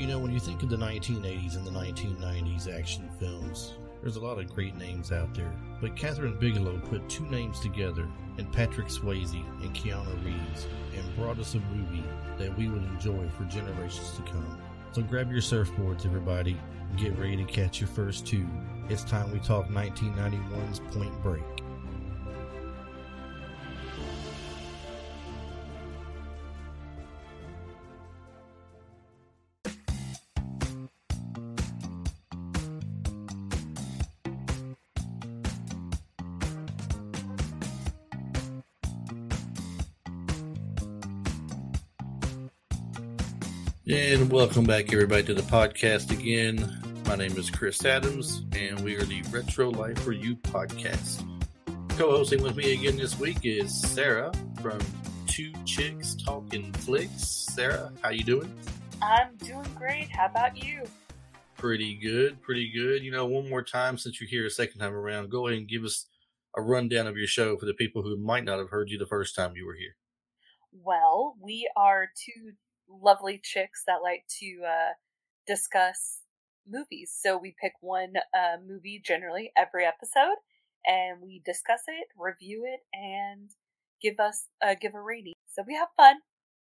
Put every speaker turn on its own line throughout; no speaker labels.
You know, when you think of the 1980s and the 1990s action films, there's a lot of great names out there. But Kathryn Bigelow put tube names together and Patrick Swayze and Keanu Reeves and brought us a movie that we would enjoy for generations to come. So grab your surfboards, everybody. Get ready to catch your first two. It's time we talk 1991's Point Break. Welcome back, everybody, to the podcast again. My name is Chris Adams, and we are the Retro Life for You podcast. Co-hosting with me again this week is Sarah from Two Chicks Talking Flicks. Sarah, how you doing?
I'm doing great. How about you?
Pretty good, pretty good. You know, one more time since you're here a second time around, go ahead and give us a rundown of your show for the people who might not have heard you the first time you were here.
Well, we are two lovely chicks that like to uh, discuss movies. So we pick one uh, movie generally every episode, and we discuss it, review it, and give us uh, give a rating. So we have fun.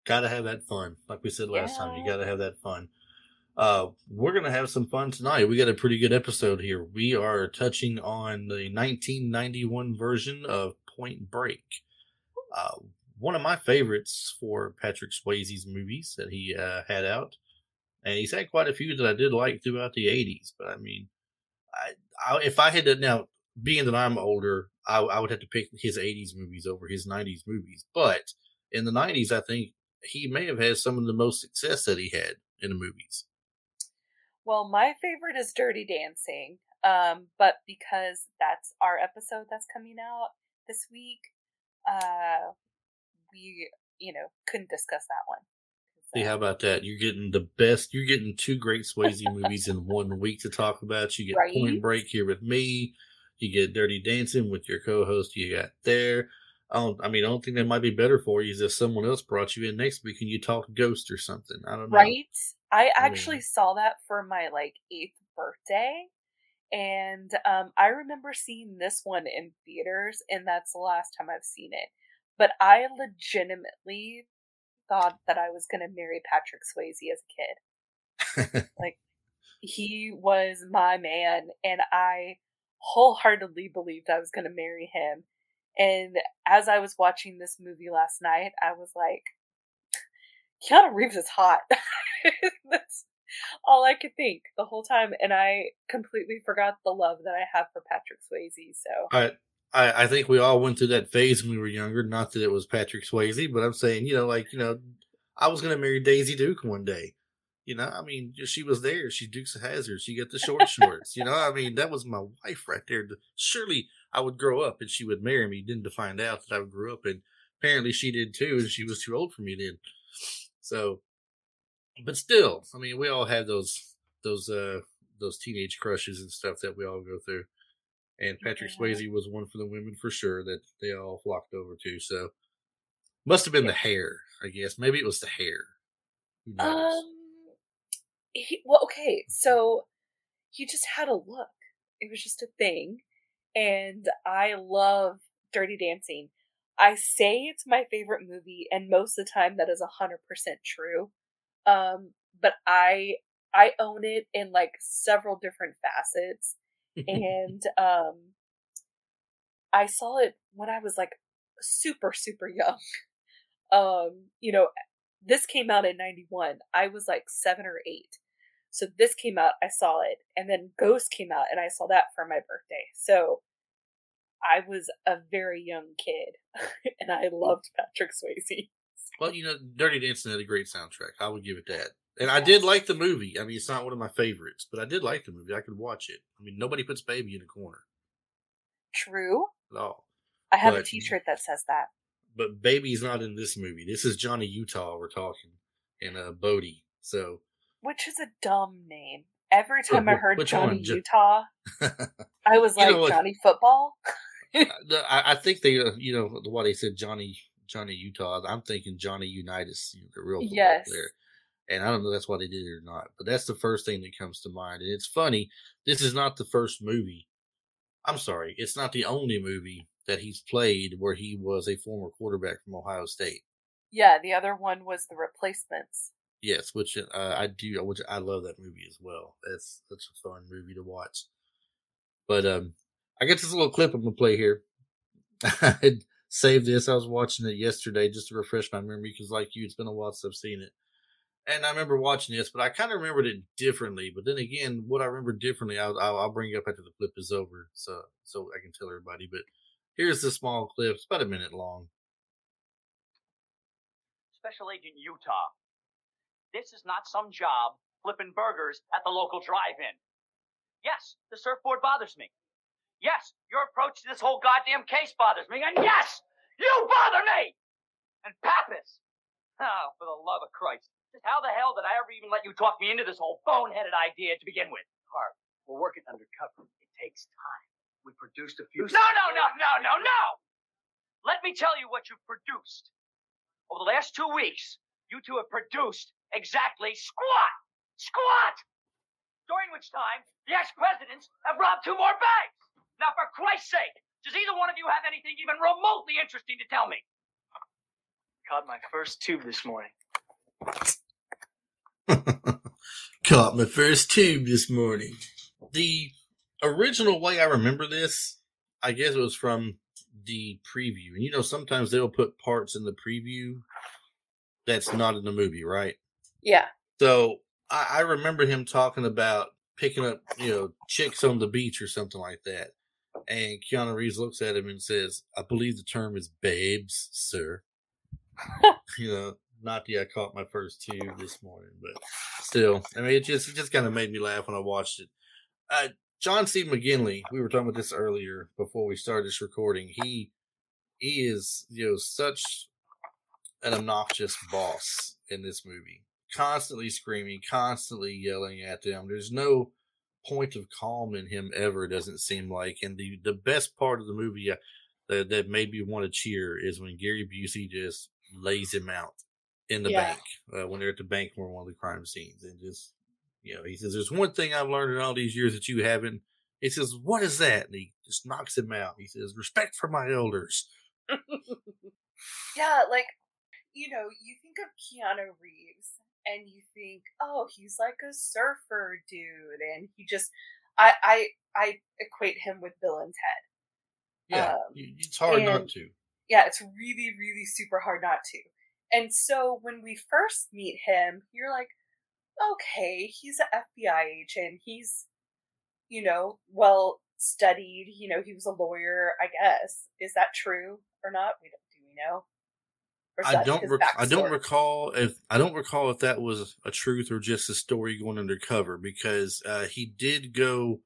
Gotta have that fun, like we said last yeah. time. You gotta have that fun. Uh, we're gonna have some fun tonight. We got a pretty good episode here. We are touching on the 1991 version of Point Break. Uh, one of my favorites for Patrick Swayze's movies that he uh, had out, and he's had quite a few that I did like throughout the '80s. But I mean, I, I if I had to now, being that I'm older, I, I would have to pick his '80s movies over his '90s movies. But in the '90s, I think he may have had some of the most success that he had in the movies.
Well, my favorite is Dirty Dancing, um, but because that's our episode that's coming out this week, uh, we, you know, couldn't discuss that one.
See, how about that? You're getting the best. You're getting two great Swayze movies in one week to talk about. You get right? Point Break here with me. You get Dirty Dancing with your co-host. You got there. I don't. I mean, I don't think that might be better for you is if someone else brought you in next week and you talk Ghost or something. I don't know.
Right. I actually I mean, saw that for my like eighth birthday, and um, I remember seeing this one in theaters, and that's the last time I've seen it but I legitimately thought that I was going to marry Patrick Swayze as a kid. like, he was my man, and I wholeheartedly believed I was going to marry him. And as I was watching this movie last night, I was like, Keanu Reeves is hot. That's all I could think the whole time. And I completely forgot the love that I have for Patrick Swayze. So
I, I think we all went through that phase when we were younger. Not that it was Patrick Swayze, but I'm saying, you know, like, you know, I was going to marry Daisy Duke one day. You know, I mean, she was there. She Dukes of Hazzard. She got the short shorts. You know, I mean, that was my wife right there. Surely I would grow up and she would marry me. Didn't to find out that I grew up, and apparently she did too, and she was too old for me then. So, but still, I mean, we all had those those uh those teenage crushes and stuff that we all go through and Patrick yeah. Swayze was one for the women for sure that they all flocked over to. So must have been yeah. the hair, I guess. Maybe it was the hair.
Um, he, well, okay, so he just had a look. It was just a thing, and I love Dirty Dancing. I say it's my favorite movie, and most of the time that is a hundred percent true. Um, but I I own it in like several different facets and um, I saw it when I was like super super young. Um, you know, this came out in '91. I was like seven or eight. So this came out, I saw it, and then Ghost came out, and I saw that for my birthday. So I was a very young kid, and I loved Patrick Swayze.
Well, you know, Dirty Dancing had a great soundtrack. I would give it that. And I did like the movie. I mean, it's not one of my favorites, but I did like the movie. I could watch it. I mean, nobody puts baby in a corner.
True.
At all.
I have but, a T-shirt that says that.
But baby's not in this movie. This is Johnny Utah. We're talking, and uh, Bodhi. So.
Which is a dumb name. Every time I heard Johnny one? Utah, I was like know, Johnny Football.
I, I think they, uh, you know, what they said, Johnny Johnny Utah. I'm thinking Johnny Unitas, the real
yes.
player. And I don't know that's why they did it or not, but that's the first thing that comes to mind. And it's funny, this is not the first movie. I'm sorry, it's not the only movie that he's played where he was a former quarterback from Ohio State.
Yeah, the other one was the replacements.
Yes, which uh, I do, which I love that movie as well. That's that's a fun movie to watch. But um, I got this little clip I'm gonna play here. I had saved this. I was watching it yesterday just to refresh my memory because, like you, it's been a while since I've seen it. And I remember watching this, but I kind of remembered it differently. But then again, what I remember differently, I'll, I'll, bring it up after the clip is over, so so I can tell everybody. But here's the small clip. It's about a minute long.
Special Agent Utah. This is not some job flipping burgers at the local drive-in. Yes, the surfboard bothers me. Yes, your approach to this whole goddamn case bothers me. And yes, you bother me! And Pappas! Oh, for the love of Christ. How the hell did I ever even let you talk me into this whole boneheaded idea to begin with?
Harv, we're working undercover. It takes time. We produced a few.
No, no, no, no, no, no! Let me tell you what you've produced. Over the last two weeks, you two have produced exactly squat! Squat! During which time, the ex-presidents have robbed two more banks! Now, for Christ's sake, does either one of you have anything even remotely interesting to tell me?
Caught my first tube this morning.
Caught my first tube this morning. The original way I remember this, I guess it was from the preview. And you know, sometimes they'll put parts in the preview that's not in the movie, right?
Yeah.
So I, I remember him talking about picking up, you know, chicks on the beach or something like that. And Keanu Reeves looks at him and says, I believe the term is babes, sir. you know, not the I caught my first tube this morning, but still, I mean, it just it just kind of made me laugh when I watched it. Uh, John C. McGinley, we were talking about this earlier before we started this recording. He he is you know such an obnoxious boss in this movie, constantly screaming, constantly yelling at them. There's no point of calm in him ever. Doesn't seem like, and the the best part of the movie uh, that that made me want to cheer is when Gary Busey just lays him out in the
Yeah.
bank uh, when they're at the bank for one of the crime scenes, and just you know he says, "There's one thing I've learned in all these years that you haven't." He says, "What is that?" And he just knocks him out. He says, "Respect for my elders."
yeah, like you know, you think of Keanu Reeves and you think, oh, he's like a surfer dude, and he just, I, I, I equate him with Bill and Ted.
Yeah,
Um,
it's hard not to.
Yeah, it's really, really super hard not to. And so when we first meet him, you're like, okay, he's an FBI agent. He's, you know, well studied. You know, he was a lawyer, I guess. Is that true or not? We don't, do we know?
I don't. Rec- I don't recall if I don't recall if that was a truth or just a story going undercover because uh, he did go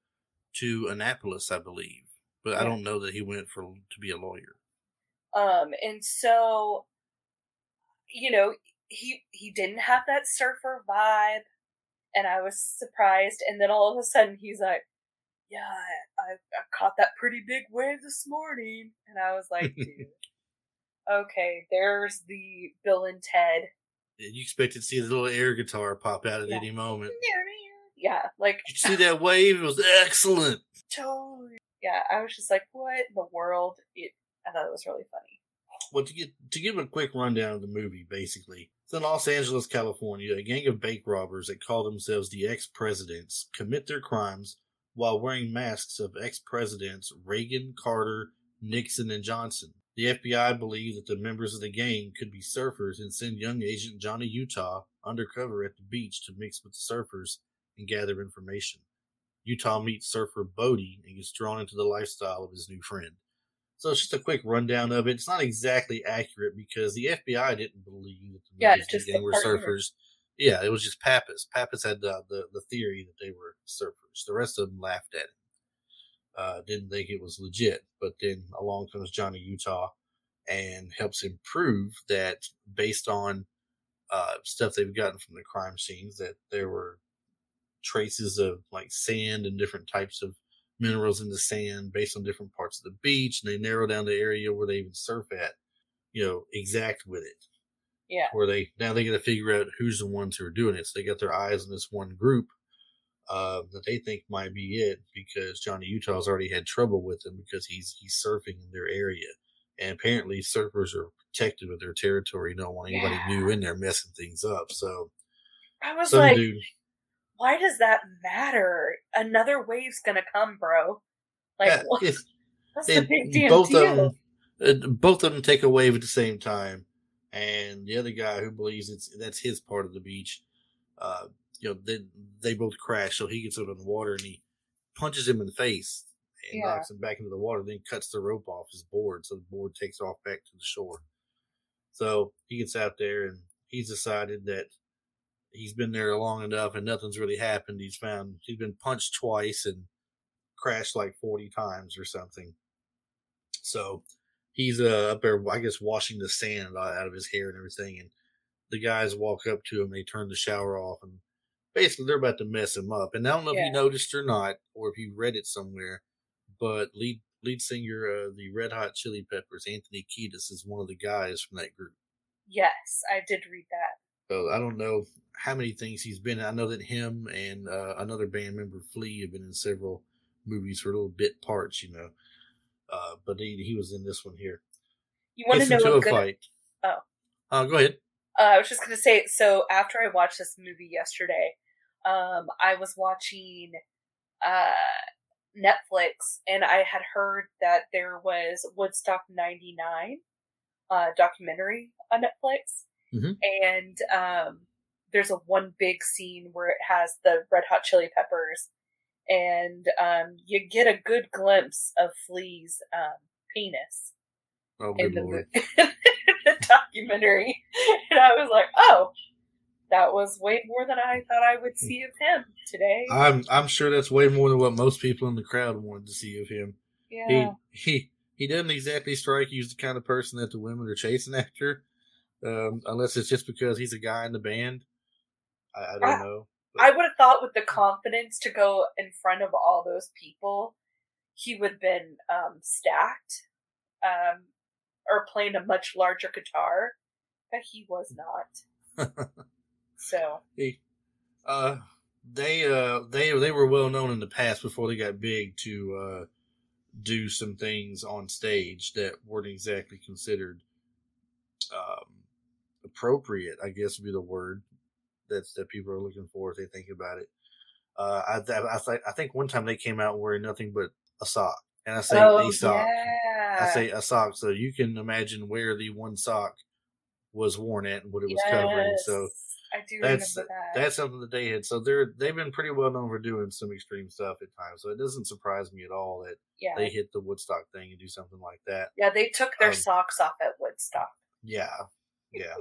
to Annapolis, I believe, but I don't know that he went for to be a lawyer.
Um, and so, you know, he he didn't have that surfer vibe, and I was surprised. And then all of a sudden, he's like, "Yeah, I, I, caught that pretty big wave this morning," and I was like, "Dude, okay, there's the Bill and Ted."
And You expect to see the little air guitar pop out at
Yeah.
any moment.
Yeah, like
you see that wave? It was excellent.
totally. Yeah, I was just like, "What in the world?" It. I thought it was really funny.
Well, to get to give a quick rundown of the movie, basically, it's in Los Angeles, California. A gang of bank robbers that call themselves the ex-presidents commit their crimes while wearing masks of ex-presidents Reagan, Carter, Nixon, and Johnson. The FBI believe that the members of the gang could be surfers and send young agent Johnny Utah undercover at the beach to mix with the surfers and gather information. Utah meets surfer Bodhi and gets drawn into the lifestyle of his new friend. So it's just a quick rundown of it. It's not exactly accurate because the FBI didn't believe that the
Yeah,
members
it's
of
just
gang were surfers. Yeah, it was just Pappas. Pappas had the, the, the theory that they were surfers. The rest of them laughed at him. Uh, didn't think it was legit. But then along comes Johnny Utah and helps him prove that based on uh, stuff they've gotten from the crime scenes that there were traces of like sand and different types of minerals in the sand based on different parts of the beach and they narrow down the area where they even surf at you know exact with it
Yeah.
Where they now they got to figure out who's the ones who are doing it. So they got their eyes on this one group uh, that they think might be it because Johnny Utah's already had trouble with them because he's he's surfing in their area, and apparently surfers are protective of their territory. Don't want anybody
Yeah.
new in there messing things up. So
I was
some
like,
dude,
why does that matter? Another wave's gonna come, bro. Like,
yeah,
what, what's the big damn
both
deal?
of them, both of them take a wave at the same time, and the other guy who believes it's that's his part of the beach, uh, you know, they they both crash. So he gets out on the water and he punches him in the face and
Yeah.
knocks him back into the water. Then cuts the rope off his board, so the board takes off back to the shore. So he gets out there and he's decided that he's been there long enough and nothing's really happened. He's found he's been punched twice and crashed like 40 times or something. So he's uh, up there, I guess, washing the sand out of his hair and everything. And the guys walk up to him, they turn the shower off, and basically they're about to mess him up. And I don't know if
Yeah.
you noticed or not, or if you read it somewhere, but lead lead singer uh, the Red Hot Chili Peppers, Anthony Kiedis, is one of the guys from that group.
Yes, I did read that.
So I don't know how many things he's been. in. I know that him and uh, another band member, Flea, have been in several movies for little bit parts, you know. Uh, but he he was in this one here.
You want to know a good?
fight.
Oh.
Uh, go ahead.
Uh, I was just gonna say. So after I watched this movie yesterday, um, I was watching uh, Netflix, and I had heard that there was Woodstock '99 uh, documentary on Netflix,
Mhm.
and um, there's a one big scene where it has the Red Hot Chili Peppers, and um, you get a good glimpse of Flea's um, penis
Oh,
in the, mo- the documentary, and I was like, "Oh, that was way more than I thought I would see of him today."
I'm I'm sure that's way more than what most people in the crowd wanted to see of him.
yeah,
He he he doesn't exactly strike you as the kind of person that the women are chasing after, um, unless it's just because he's a guy in the band. I, I don't
I-
know.
I would have thought with the confidence to go in front of all those people, he would have been um, stacked, um, or playing a much larger guitar, but he was not. So
He, uh, they uh they they were well known in the past before they got big to uh do some things on stage that weren't exactly considered um appropriate. I guess would be the word that's that people are looking for if they think about it. Uh, I I think I think one time they came out wearing nothing but a sock, and I say
oh
a sock.
yeah,
I say a sock, so you can imagine where the one sock was worn at and what it was covering. So
I do
that's-
remember that.
that's something that they had. So they're they've been pretty well known for doing some extreme stuff at times. So it doesn't surprise me at all that
yeah,
they hit the Woodstock thing and do something like that.
yeah. They took their
um,
socks off at Woodstock.
Yeah, yeah.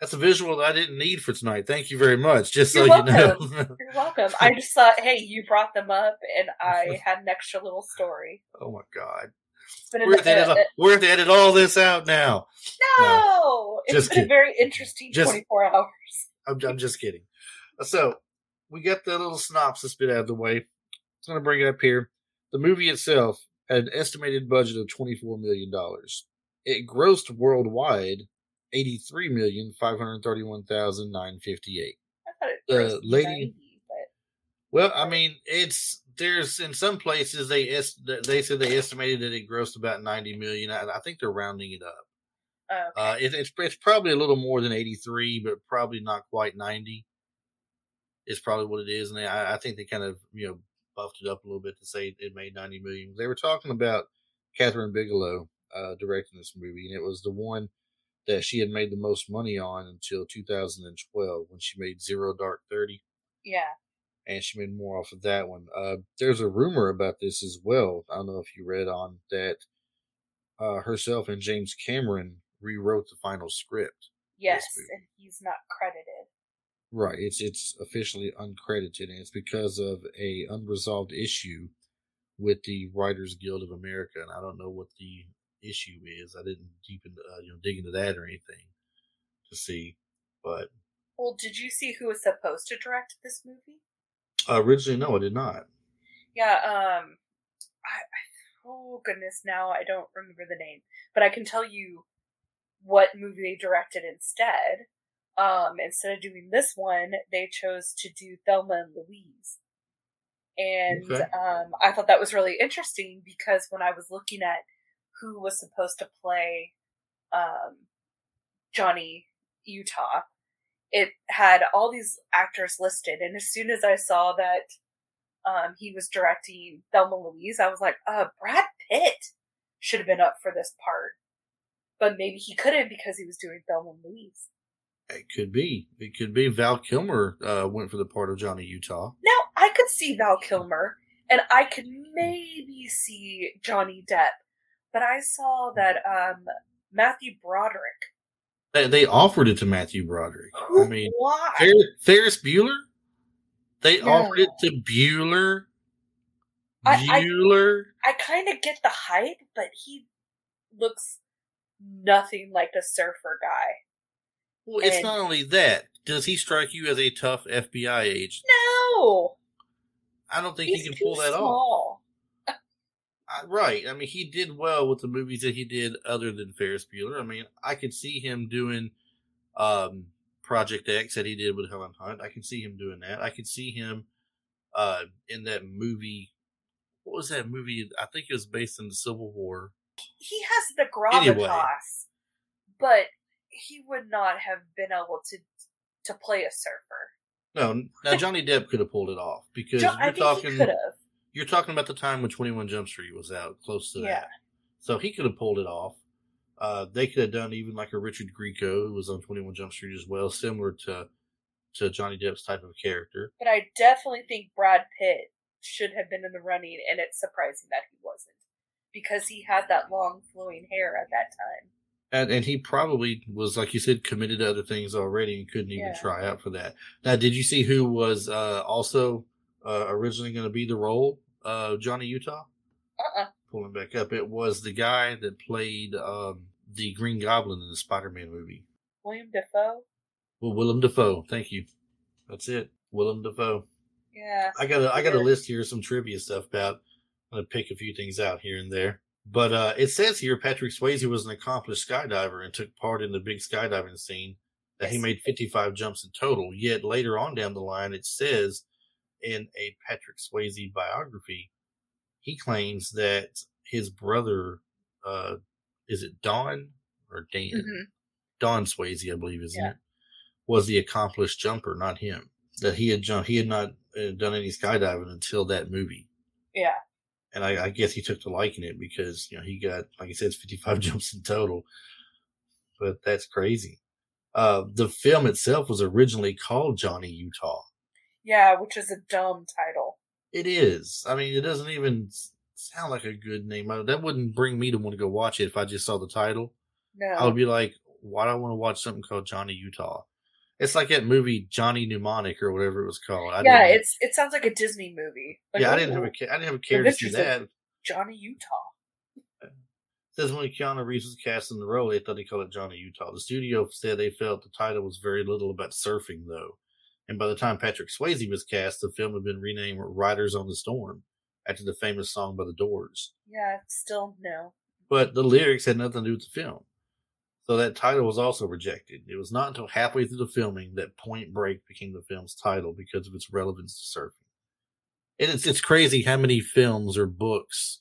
That's a visual that I didn't need for tonight. Thank you very much. Just so
You're
you know.
You're welcome. I just thought, hey, you brought them up, and I had an extra little story.
oh my god, we're to edit, all- we're have to edit all this out now.
no, it's
Just
been a very interesting
Just-
24 hours.
I'm, I'm just kidding. So we got the little synopsis bit out of the way. I'm going to bring it up here. The movie itself had an estimated budget of $24 million. It grossed worldwide 83,531,958.
I thought it
The
grossed
lady-
90, but
Well, I mean, it's there's in some places they est- they said they estimated that it grossed about 90 million. I, I think they're rounding it up.
uh,
Uh, it, it's it's probably a little more than 83, but probably not quite 90. Is probably what it is, and they, I, I think they kind of you know buffed it up a little bit to say it made 90 million. They were talking about Kathryn Bigelow uh, directing this movie, and it was the one that she had made the most money on until 2012 when she made Zero Dark Thirty,
yeah,
and she made more off of that one. Uh, there's a rumor about this as well. I don't know if you read on that. Uh, herself and James Cameron rewrote the final script.
yes, and he's not credited.
Right. It's it's officially uncredited, and it's because of a unresolved issue with the Writers Guild of America, and I don't know what the issue is. I didn't deep into, uh, you know dig into that or anything to see, but
Well, did you see who was supposed to direct this movie?
uh, originally no, I did not.
Yeah, um, I, I oh goodness, now I don't remember the name, but I can tell you what movie they directed instead. Um, instead of doing this one, they chose to do Thelma and Louise. And
Okay.
um, I thought that was really interesting because when I was looking at who was supposed to play um, Johnny Utah, it had all these actors listed. And as soon as I saw that um, he was directing Thelma Louise, I was like, uh, Brad Pitt should have been up for this part. But maybe he couldn't because he was doing Thelma Louise.
It could be. It could be. Val Kilmer uh, went for the part of Johnny Utah.
Now, I could see Val Kilmer, and I could maybe see Johnny Depp, but I saw that um, Matthew Broderick.
They, they offered it to Matthew Broderick. I mean,
why?
Fer- Ferris Bueller. They
No.
offered it to Bueller.
I- I-
Bueller.
I kind of get the hype, but he looks nothing like a surfer guy.
well, it's
and-
not only that. Does he strike you as a tough FBI agent?
No,
I don't think
he's
he can pull that off.
small.
I- Right. I mean, he did well with the movies that he did other than Ferris Bueller. I mean, I could see him doing um, Project X that he did with Helen Hunt. I can see him doing that. I could see him uh, in that movie. What was that movie? I think it was based in the Civil War.
He has the gravitas,
Anyway.
but he would not have been able to to play a surfer.
No, now Johnny Depp could have pulled it off because
Jo-
you're
I think he
talking
could have.
You're talking about the time when 21 Jump Street was out, close to
Yeah.
that. So he could have pulled it off. Uh, they could have done even like a Richard Grieco who was on 21 Jump Street as well, similar to to Johnny Depp's type of character.
But I definitely think Brad Pitt should have been in the running, and it's surprising that he wasn't because he had that long flowing hair at that time.
And, and he probably was, like you said, committed to other things already and couldn't even
Yeah.
try out for that. Now, did you see who was uh, also uh, originally going to be the role of Johnny Utah?
Uh uh
Pulling back up, it was the guy that played um, the Green Goblin in the Spider-Man movie.
William Dafoe.
Well, Willem Dafoe. Thank you. That's it. Willem Dafoe.
Yeah.
I got a I got a list here, some trivia stuff about. I'm gonna pick a few things out here and there. But uh, it says here Patrick Swayze was an accomplished skydiver and took part in the big skydiving scene. That he made 55 jumps in total. Yet later on down the line, it says in a Patrick Swayze biography, he claims that his brother, uh, is it Don or Dan?
Mhm.
Don Swayze, I believe, isn't
Yeah.
it? Was the accomplished jumper, not him. That he had jumped, he had not uh, done any skydiving until that movie,
Yeah.
and I, I guess he took to liking it because you know he got, like I said, 55 jumps in total. But that's crazy. Uh, the film itself was originally called Johnny Utah.
Yeah, which is a dumb title.
It is. I mean, it doesn't even sound like a good name. I- That wouldn't bring me to want to go watch it if I just saw the title.
No.
I would be like, why do I want to watch something called Johnny Utah? It's like that movie Johnny Mnemonic or whatever it was called. I
yeah, it's it sounds like a Disney movie. Like,
yeah. I didn't have a I didn't have a care to see that.
Johnny Utah.
It says when Keanu Reeves was cast in the role, they thought they called it Johnny Utah. The studio said they felt the title was very little about surfing, though. And by the time Patrick Swayze was cast, the film had been renamed Riders on the Storm after the famous song by the Doors.
Yeah, still no.
But the lyrics had nothing to do with the film. So that title was also rejected. It was not until halfway through the filming that Point Break became the film's title because of its relevance to surfing. And it's it's crazy how many films or books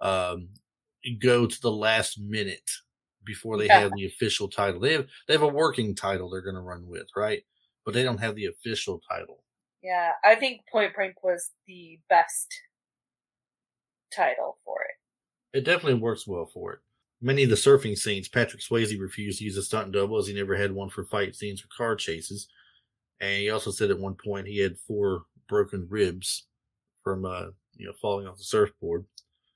um, go to the last minute before they
Yeah.
have the official title. They have they have a working title they're going to run with, right? But they don't have the official title.
Yeah, I think Point Break was the best title for it.
It definitely works well for it. Many of the surfing scenes, Patrick Swayze refused to use a stunt double as he never had one for fight scenes or car chases. And he also said at one point he had four broken ribs from uh, you know falling off the surfboard.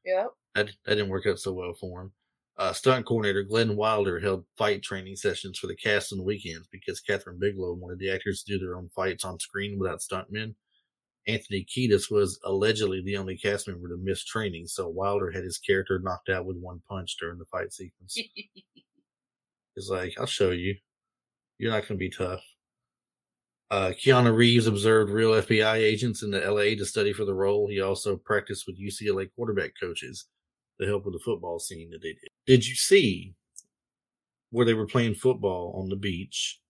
Yep.
That that didn't work out so well for him. Uh, stunt coordinator Glenn Wilder held fight training sessions for the cast on the weekends because Kathryn Bigelow wanted the actors to do their own fights on screen without stuntmen. Anthony Kiedis was allegedly the only cast member to miss training, so Wilder had his character knocked out with one punch during the fight sequence. He's like, I'll show you. You're not going to be tough. Uh, Keanu Reeves observed real FBI agents in the LA to study for the role. He also practiced with UCLA quarterback coaches to help with the football scene that they did. Did you see where they were playing football on the beach.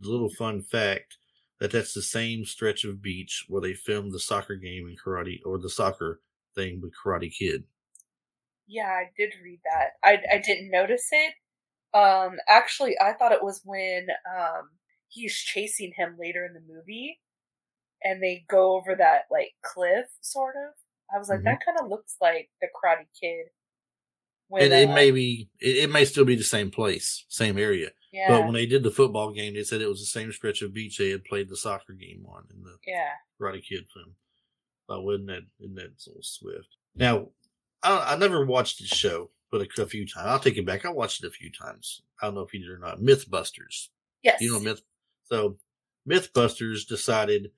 The little fun fact that that's the same stretch of beach where they filmed the soccer game in Karate or the soccer thing with Karate Kid.
Yeah, I did read that. I I didn't notice it. Um, actually, I thought it was when um he's chasing him later in the movie, and they go over that like cliff, sort of. I was like,
Mhm.
that kind of looks like the Karate Kid.
And it may be, it, it may still be the same place, same area.
yeah,
But when they did the football game, they said it was the same stretch of beach they had played the soccer game on in the
yeah,
Karate Kid film. I wasn't that in that little swift. Now, I, I never watched this show, but a, a few times. I'll take it back. I watched it a few times. I don't know if you did or not. Mythbusters.
yes,
You know Myth. So Mythbusters decided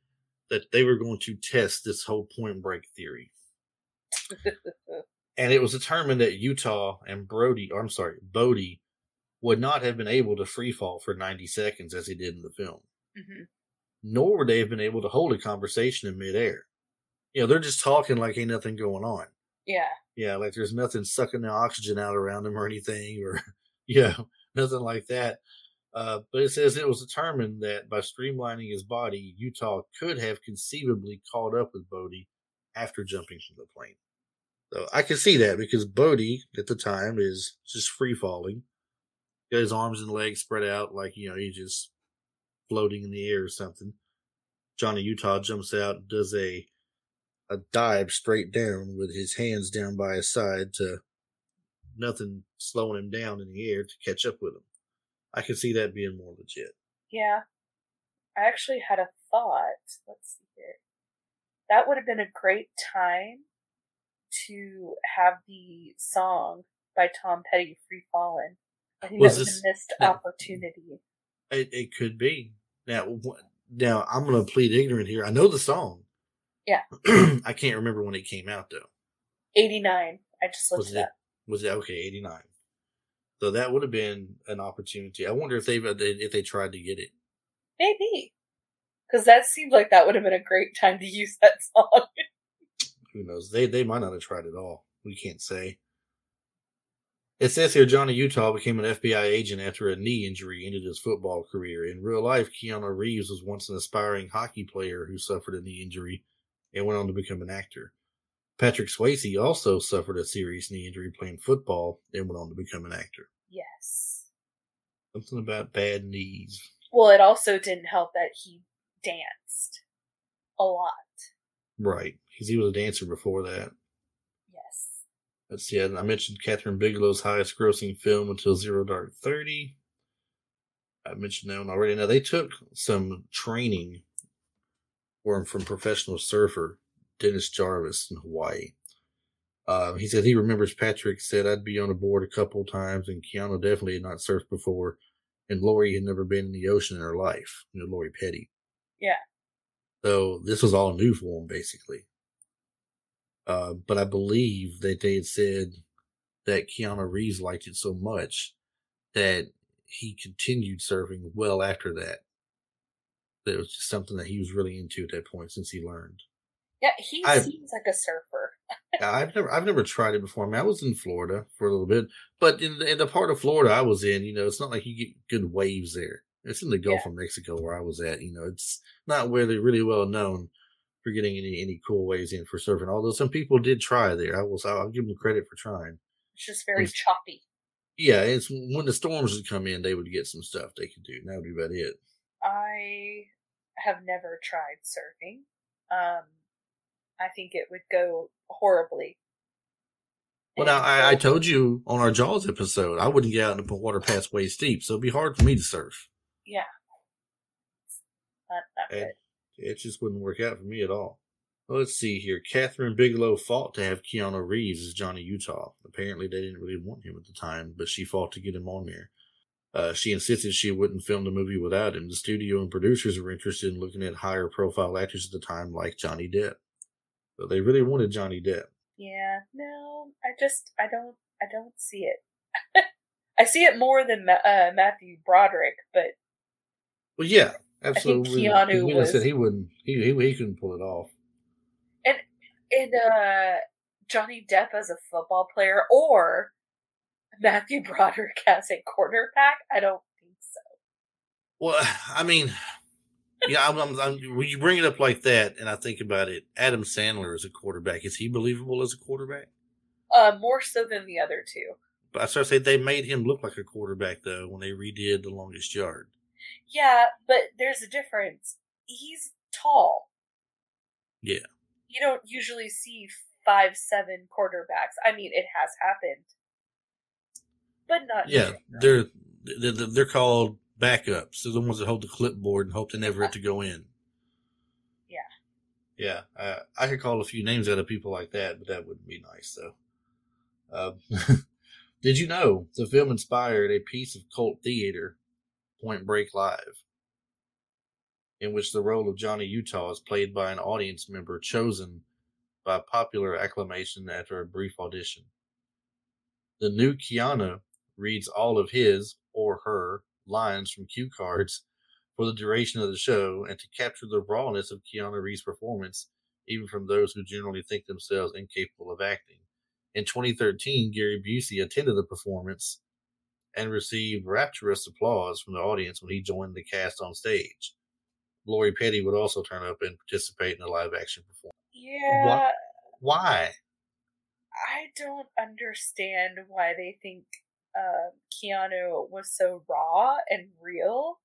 that they were going to test this whole Point Break theory, and it was determined that Utah and Brody, or I'm sorry, Bodhi, would not have been able to free fall for 90 seconds as he did in the film
Mhm.
nor would they have been able to hold a conversation in midair. You know, they're just talking like ain't nothing going on.
yeah,
Yeah, like there's nothing sucking the oxygen out around them or anything, or yeah, nothing like that. Uh, but it says it was determined that by streamlining his body, Utah could have conceivably caught up with Bodhi after jumping from the plane. So I can see that because Bodhi at the time is just free falling, got his arms and legs spread out like you know he's just floating in the air or something. Johnny Utah jumps out, does a a dive straight down with his hands down by his side to nothing slowing him down in the air to catch up with him. I can see that being more legit.
yeah. I actually had a thought. Let's see here. That would have been a great time to have the song by Tom Petty, "Free Fallin'." I think
Was
that was
this-
a missed
no.
opportunity.
It, it could be. Now, now I'm going to plead ignorant here. I know the song.
Yeah.
I can't remember when it came out though.
Eighty-nine. I just looked
Was
it
it?
up.
Was it okay? 89. So that would have been an opportunity. I wonder if uh, they if they tried to get it.
Maybe. Because that seems like that would have been a great time to use that song.
Who knows? They they might not have tried at all. We can't say. It says here Johnny Utah became an FBI agent after a knee injury ended his football career. In real life, Keanu Reeves was once an aspiring hockey player who suffered a knee injury and went on to become an actor. Patrick Swayze also suffered a serious knee injury playing football and went on to become an actor.
yes.
Something about bad knees.
Well, it also didn't help that he danced a lot.
Right. Because he was a dancer before that.
Yes.
Let's see. I mentioned Kathryn Bigelow's highest grossing film until Zero Dark Thirty. I mentioned that one already. Now they took some training from from professional surfer Dennis Jarvis in Hawaii. Uh, he said he remembers Patrick said I'd be on a board a couple times, and Keanu definitely had not surfed before, and Lori had never been in the ocean in her life. You know, Lori Petty.
Yeah.
So this was all new for him, basically. Uh, but I believe that they had said that Keanu Reeves liked it so much that he continued surfing well after that. That it was just something that he was really into at that point since he learned.
Yeah, he
I-
seems like a surfer.
I've never, I've never tried it before. I mean, I was in Florida for a little bit, but in the, in the part of Florida I was in, you know, it's not like you get good waves there. It's in the Gulf
Yeah.
of Mexico where I was at. You know, it's not where they're really well known for getting any any cool waves in for surfing. Although some people did try there, I will I'll give them credit for trying.
It's just very
Was-
choppy.
Yeah, it's when the storms would come in, they would get some stuff they could do. And that would be about it.
I have never tried surfing. Um, I think it would go horribly.
Well, now I, I told you on our Jaws episode, I wouldn't get out in the water past waist deep, so it'd be hard for me to surf.
yeah, not, not
And
good.
It just wouldn't work out for me at all. Let's see here. Kathryn Bigelow fought to have Keanu Reeves as Johnny Utah. Apparently, they didn't really want him at the time, but she fought to get him on there. Uh, she insisted she wouldn't film the movie without him. The studio and producers were interested in looking at higher profile actors at the time, like Johnny Depp. So they really wanted Johnny Depp.
Yeah, no, I just I don't I don't see it. I see it more than uh, Matthew Broderick, but
Well, yeah, absolutely.
Keanu
Wheeler said he wouldn't. He, he he couldn't pull it off.
and and uh, Johnny Depp as a football player, or Matthew Broderick as a quarterback? I don't think so.
Well, I mean, yeah, I'm, I'm, I'm, when you bring it up like that, and I think about it, Adam Sandler as a quarterback, is he believable as a quarterback?
Uh, more so than the other two.
But I start to say they made him look like a quarterback though when they redid the longest yard.
Yeah, but there's a difference. He's tall.
Yeah.
You don't usually see five seven quarterbacks. I mean, it has happened, but not.
Yeah, they're they're, they're called backups. They're the ones that hold the clipboard and hope they never have to go in.
Yeah.
Yeah, uh, I could call a few names out of people like that, but that wouldn't be nice. though. uh, did you know the film inspired a piece of cult theater, Point Break Live, in which the role of Johnny Utah is played by an audience member chosen by popular acclamation after a brief audition. The new Keanu reads all of his or her lines from cue cards for the duration of the show and to capture the rawness of Keanu Reeves' performance, even from those who generally think themselves incapable of acting. In 2013, Gary Busey attended the performance and received rapturous applause from the audience when he joined the cast on stage. Lori Petty would also turn up and participate in the live action performance.
Yeah.
Why? Why?
I don't understand why they think uh, Keanu was so raw and real.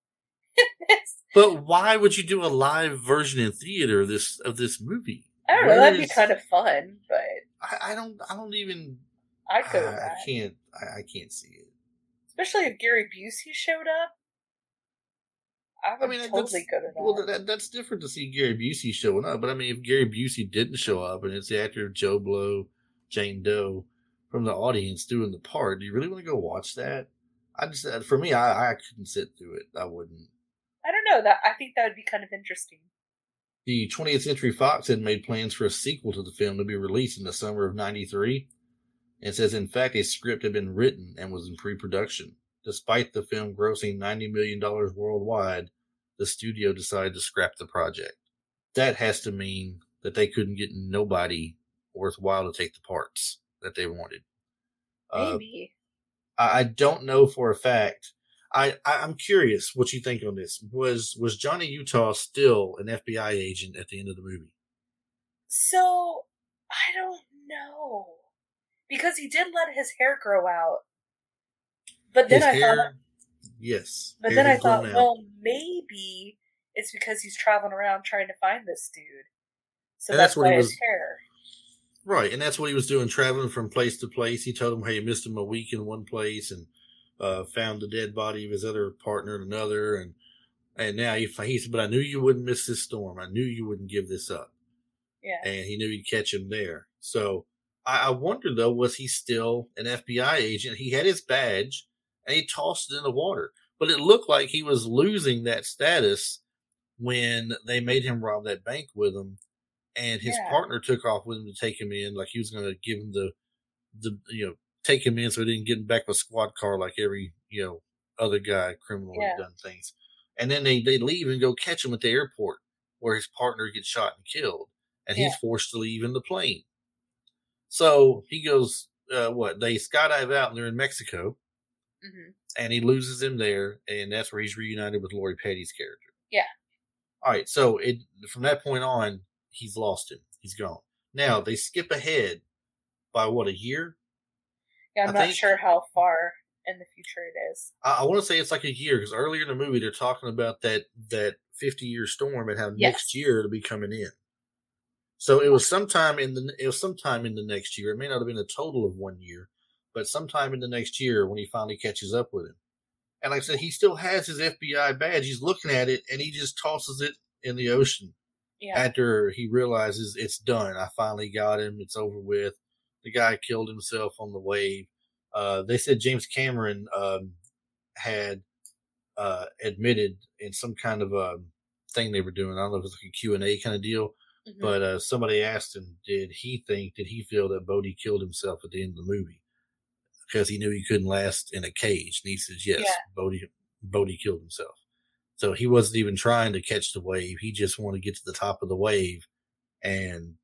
But why would you do a live version in theater of this of this movie?
I don't know.
Where
That'd be kind of fun, but
I, I don't. I don't even.
I'd go
I, I can't. I, I can't see it.
Especially if Gary Busey showed up. I would
I mean,
totally
that's,
go to that.
well, that, that's different to see Gary Busey showing up. But I mean, if Gary Busey didn't show up and it's the actor Joe Blow, Jane Doe from the audience doing the part, do you really want to go watch that? I just, uh, for me, I, I couldn't sit through it. I wouldn't.
I don't know. That I think that would be kind of interesting.
The 20th Century Fox had made plans for a sequel to the film to be released in the summer of 93. And says, in fact, a script had been written and was in pre production. Despite the film grossing $90 million worldwide, the studio decided to scrap the project. That has to mean that they couldn't get nobody worthwhile to take the parts that they wanted. Uh,
Maybe.
I I don't know for a fact. I, I I'm curious what you think on this. Was was Johnny Utah still an FBI agent at the end of the movie?
so I don't know because he did let his hair grow out, but then
His
I
hair,
thought,
yes.
but then I thought,
out.
well, maybe it's because he's traveling around trying to find this dude. So
And
that's,
that's what
why
he
his hair.
right, and that's what he was doing, traveling from place to place. He told him, "Hey, he missed him a week in one place, and uh, found the dead body of his other partner in another, and and now he he said, but I knew you wouldn't miss this storm. I knew you wouldn't give this up."
Yeah.
and he knew he'd catch him there. So I, I wonder though, was he still an FBI agent? He had his badge and he tossed it in the water, but it looked like he was losing that status when they made him rob that bank with him, and his
Yeah.
partner took off with him to take him in, like he was going to give him the the you know take him in so he didn't get him back with a squad car like every you know other guy criminal
Yeah.
had done things. And then they they leave and go catch him at the airport where his partner gets shot and killed and he's forced to leave in the plane. So he goes, uh, what? They skydive out and they're in Mexico,
hmm
and he loses him there, and that's where he's reunited with Lori Petty's character.
Yeah.
All right. So it from that point on, he's lost him. He's gone. Now they skip ahead by what a year.
Yeah, I'm
I
not
think-
sure how far in the future it is.
I, I want to say it's like a year because earlier in the movie they're talking about that that 50 year storm and how
Yes.
next year it'll be coming in. So it was sometime in the it was sometime in the next year. It may not have been a total of one year, but sometime in the next year when he finally catches up with him. And like I said, he still has his FBI badge. He's looking at it and he just tosses it in the ocean
Yeah.
after he realizes it's done. I finally got him. It's over with. The guy killed himself on the wave. Uh, they said James Cameron um, had uh, admitted in some kind of a thing they were doing. I don't know if it was like a Q and A kind of deal,
Mhm.
but uh, somebody asked him, did he think, did he feel that Bodhi killed himself at the end of the movie because he knew he couldn't last in a cage? And he says, yes,
Yeah.
Bodhi, Bodhi killed himself. So he wasn't even trying to catch the wave. He just wanted to get to the top of the wave. And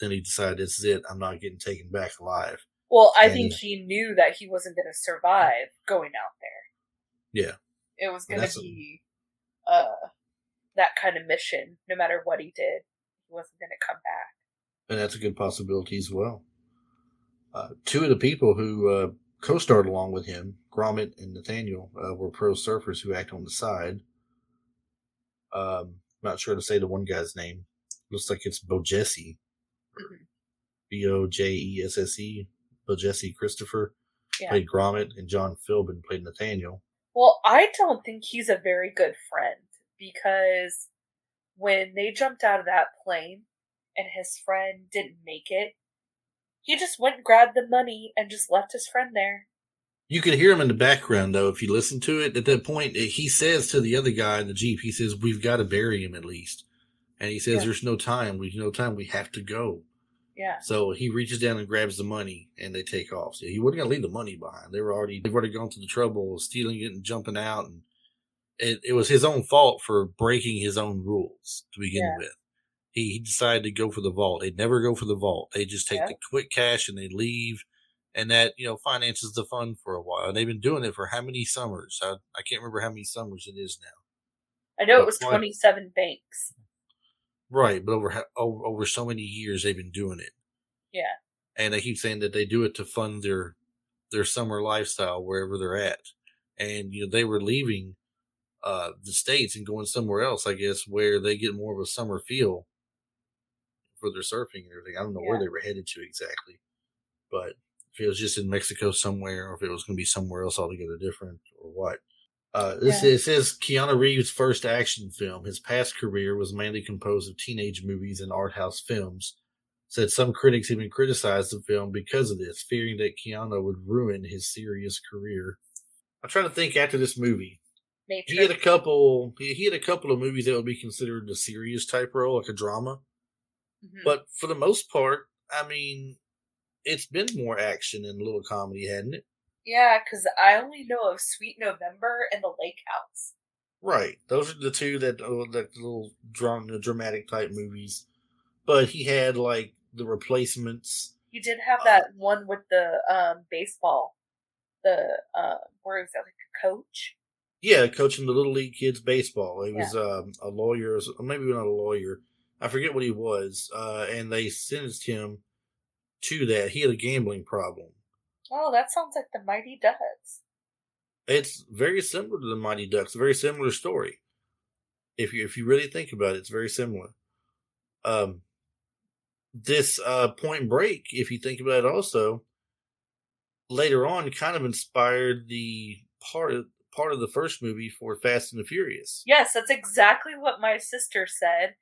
then he decided, this is it. I'm not getting taken back alive.
Well, I
And-
think he knew that he wasn't going to survive going out there.
Yeah.
It was going to
a-
be uh that kind of mission. No matter what he did, he wasn't going to come back.
and that's a good possibility as well. Uh, two of the people who uh, co-starred along with him, Grommet and Nathaniel, uh, were pro surfers who act on the side. Um, not sure to say the one guy's name. Looks like it's Bojesse. B O J E S S E, Bojesse Christopher
Yeah.
played Grommet, and John Philbin played Nathaniel.
Well, I don't think he's a very good friend because when they jumped out of that plane and his friend didn't make it, he just went and grabbed the money and just left his friend there.
You could hear him in the background though if you listen to it. At that point, eh, he says to the other guy in the jeep, he says, "We've got to bury him at least," and he says,
Yeah.
"There's no time. We've no time. We have to go."
Yeah.
So he reaches down and grabs the money, and they take off. So he wasn't gonna leave the money behind. They were already they've already gone through the trouble of stealing it and jumping out, and it, it was his own fault for breaking his own rules to begin
Yeah.
with. He, he decided to go for the vault. They'd never go for the vault. They just take
Yeah.
the quick cash and they leave, and that you know finances the fund for a while. And they've been doing it for how many summers? I, I can't remember how many summers it is now.
I know it was
why-
27 banks.
Right, but over over, over so many years they've been doing it.
Yeah.
and they keep saying that they do it to fund their their summer lifestyle wherever they're at. And you know they were leaving uh the states and going somewhere else, I guess, where they get more of a summer feel for their surfing and everything. I don't know where they were headed to exactly, but if it was just in Mexico somewhere, or if it was going to be somewhere else altogether different, or what. Uh, this
Yeah.
says Keanu Reeves' first action film. His past career was mainly composed of teenage movies and art house films said some critics even criticized the film because of this, fearing that Keanu would ruin his serious career. I'm trying to think after this movie. He had a couple he he had a couple of movies that would be considered a serious type role, like a drama.
Mhm.
But for the most part, I mean, it's been more action and a little comedy, hadn't it?
yeah, because I only know of Sweet November and The Lake House.
Right. Those are the two that uh, that little drama, dramatic type movies. But he had like the replacements.
You did have that one with the um, baseball, the uh, where is that like a coach?
Yeah, coaching the little league kids baseball. He
Yeah.
was um, a lawyer, or maybe not a lawyer. I forget what he was. Uh, and they sentenced him to that. He had a gambling problem.
Oh, that sounds like the Mighty Ducks.
It's very similar to the Mighty Ducks. A very similar story. If you if you really think about it, it's very similar. Um, this uh, Point Break, if you think about it, also later on, kind of inspired the part of part of the first movie for Fast and the Furious.
Yes, that's exactly what my sister said,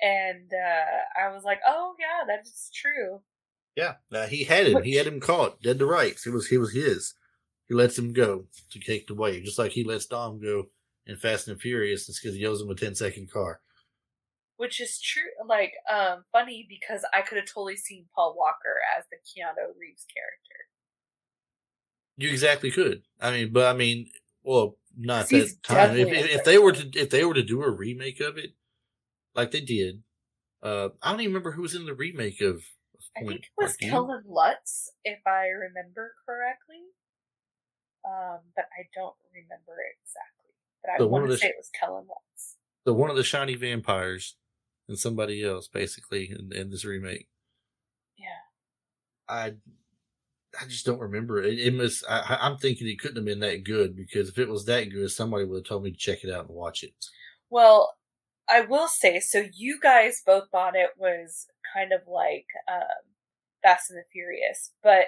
and uh, I was like, "Oh yeah, that is true."
Yeah, uh, he had him. He had him caught dead to rights. It was he was his. He lets him go to take the wave, just like he lets Dom go in Fast and Furious. It's because he owes him a 10 second car.
Which is true, like um, funny because I could have totally seen Paul Walker as the Keanu Reeves character.
You exactly could. I mean, but I mean, well, not that time. If, if, they were to if they were to do a remake of it, like they did, uh, I don't even remember who was in the remake of.
I think it was? Kellen Lutz, if I remember correctly. Um, but I don't remember exactly. But I want to say it was Kellen Lutz.
So one of the shiny vampires and somebody else, basically, in, in this remake.
Yeah.
I I just don't remember it. It must. I, I'm thinking it couldn't have been that good because if it was that good, somebody would have told me to check it out and watch it.
Well, I will say, so you guys both thought it was kind of like um, Fast and the Furious, but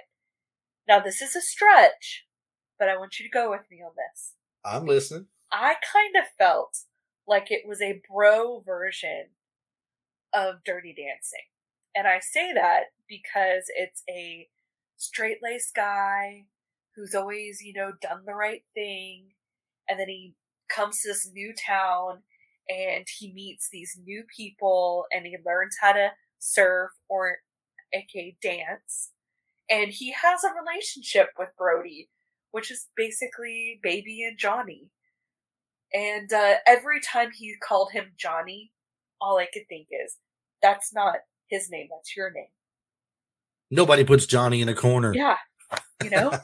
now this is a stretch, but I want you to go with me on this.
I'm listening.
I kind of felt like it was a bro version of Dirty Dancing. And I say that because it's a straight laced guy who's always, you know, done the right thing. And then he comes to this new town and he meets these new people and he learns how to surf or aka dance. And he has a relationship with Brody, which is basically Baby and Johnny. And uh, every time he called him Johnny, all I could think is, that's not his name, that's your name.
Nobody puts Johnny in a corner.
Yeah, You know,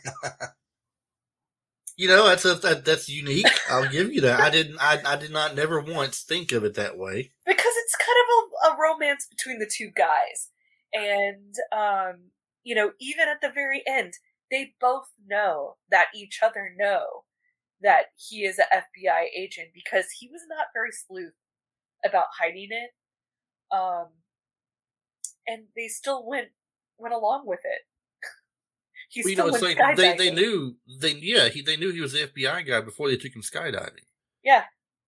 You know, that's a, that, that's unique. I'll give you that. I didn't. I, I did not never once think of it that way.
because it's kind of a, a romance between the two guys, and um, you know, even at the very end, they both know that each other know that he is an FBI agent because he was not very sleuth about hiding it. Um, and they still went went along with it. he
Well, you
still
know, it's like they, they knew they yeah he they knew he was the FBI guy before they took him skydiving.
Yeah.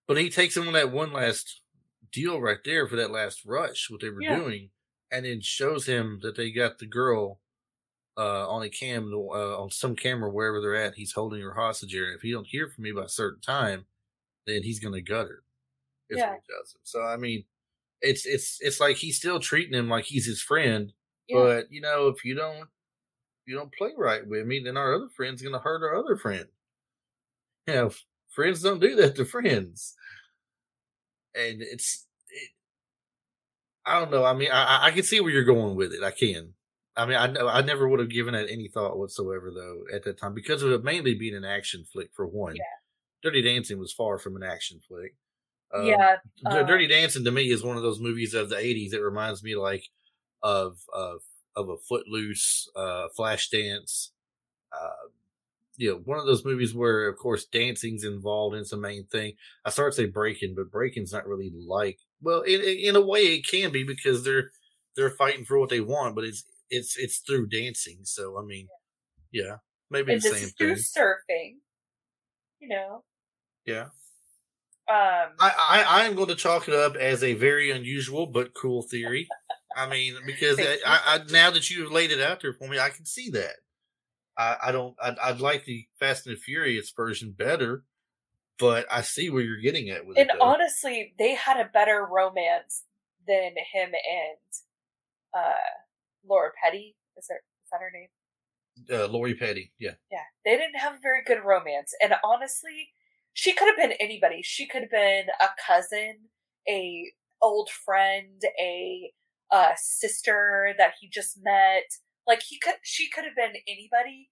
But he takes him on that one last deal right there for that last rush, what they were
Yeah.
doing, and then shows him that they got the girl uh, on a cam uh, on some camera wherever they're at. He's holding her hostage here. If he don't hear from me by a certain time, then he's gonna gut her.
Yeah.
So I mean, it's it's it's like he's still treating him like he's his friend,
Yeah.
but you know, if you don't if you don't play right with me, then our other friend's gonna hurt our other friend. You know, friends don't do that to friends. And it's it, I don't know. I mean, I I- can see where you're going with it. I can. I mean, I know- I never would have given it any thought whatsoever though at that time because of it mainly being an action flick for one.
Yeah.
Dirty Dancing was far from an action flick. Um,
yeah, uh,
Dirty Dancing to me is one of those movies of the '80s that reminds me like of of of a Footloose, uh, Flashdance. Uh, you know, one of those movies where, of course, dancing's involved It's the main thing. I start to say breaking, but breaking's not really like. Well, in in a way, it can be because they're they're fighting for what they want, but it's it's it's through dancing. So I mean, yeah, maybe
and
the same
through
thing.
surfing. You know,
Yeah.
um,
I, I I am going to chalk it up as a very unusual but cool theory. I mean, because I, I, now that you have laid it out there for me, I can see that. I, I don't. I'd, I'd like the Fast and the Furious version better, but I see where you're getting at with
and
it. Though.
honestly, they had a better romance than him and uh, Laura Petty. Is that is that her name?
uh, Lori Petty, yeah,
Yeah, they didn't have a very good romance, and honestly, she could have been anybody. She could have been a cousin, a old friend, a uh, sister that he just met. Like he could, she could have been anybody.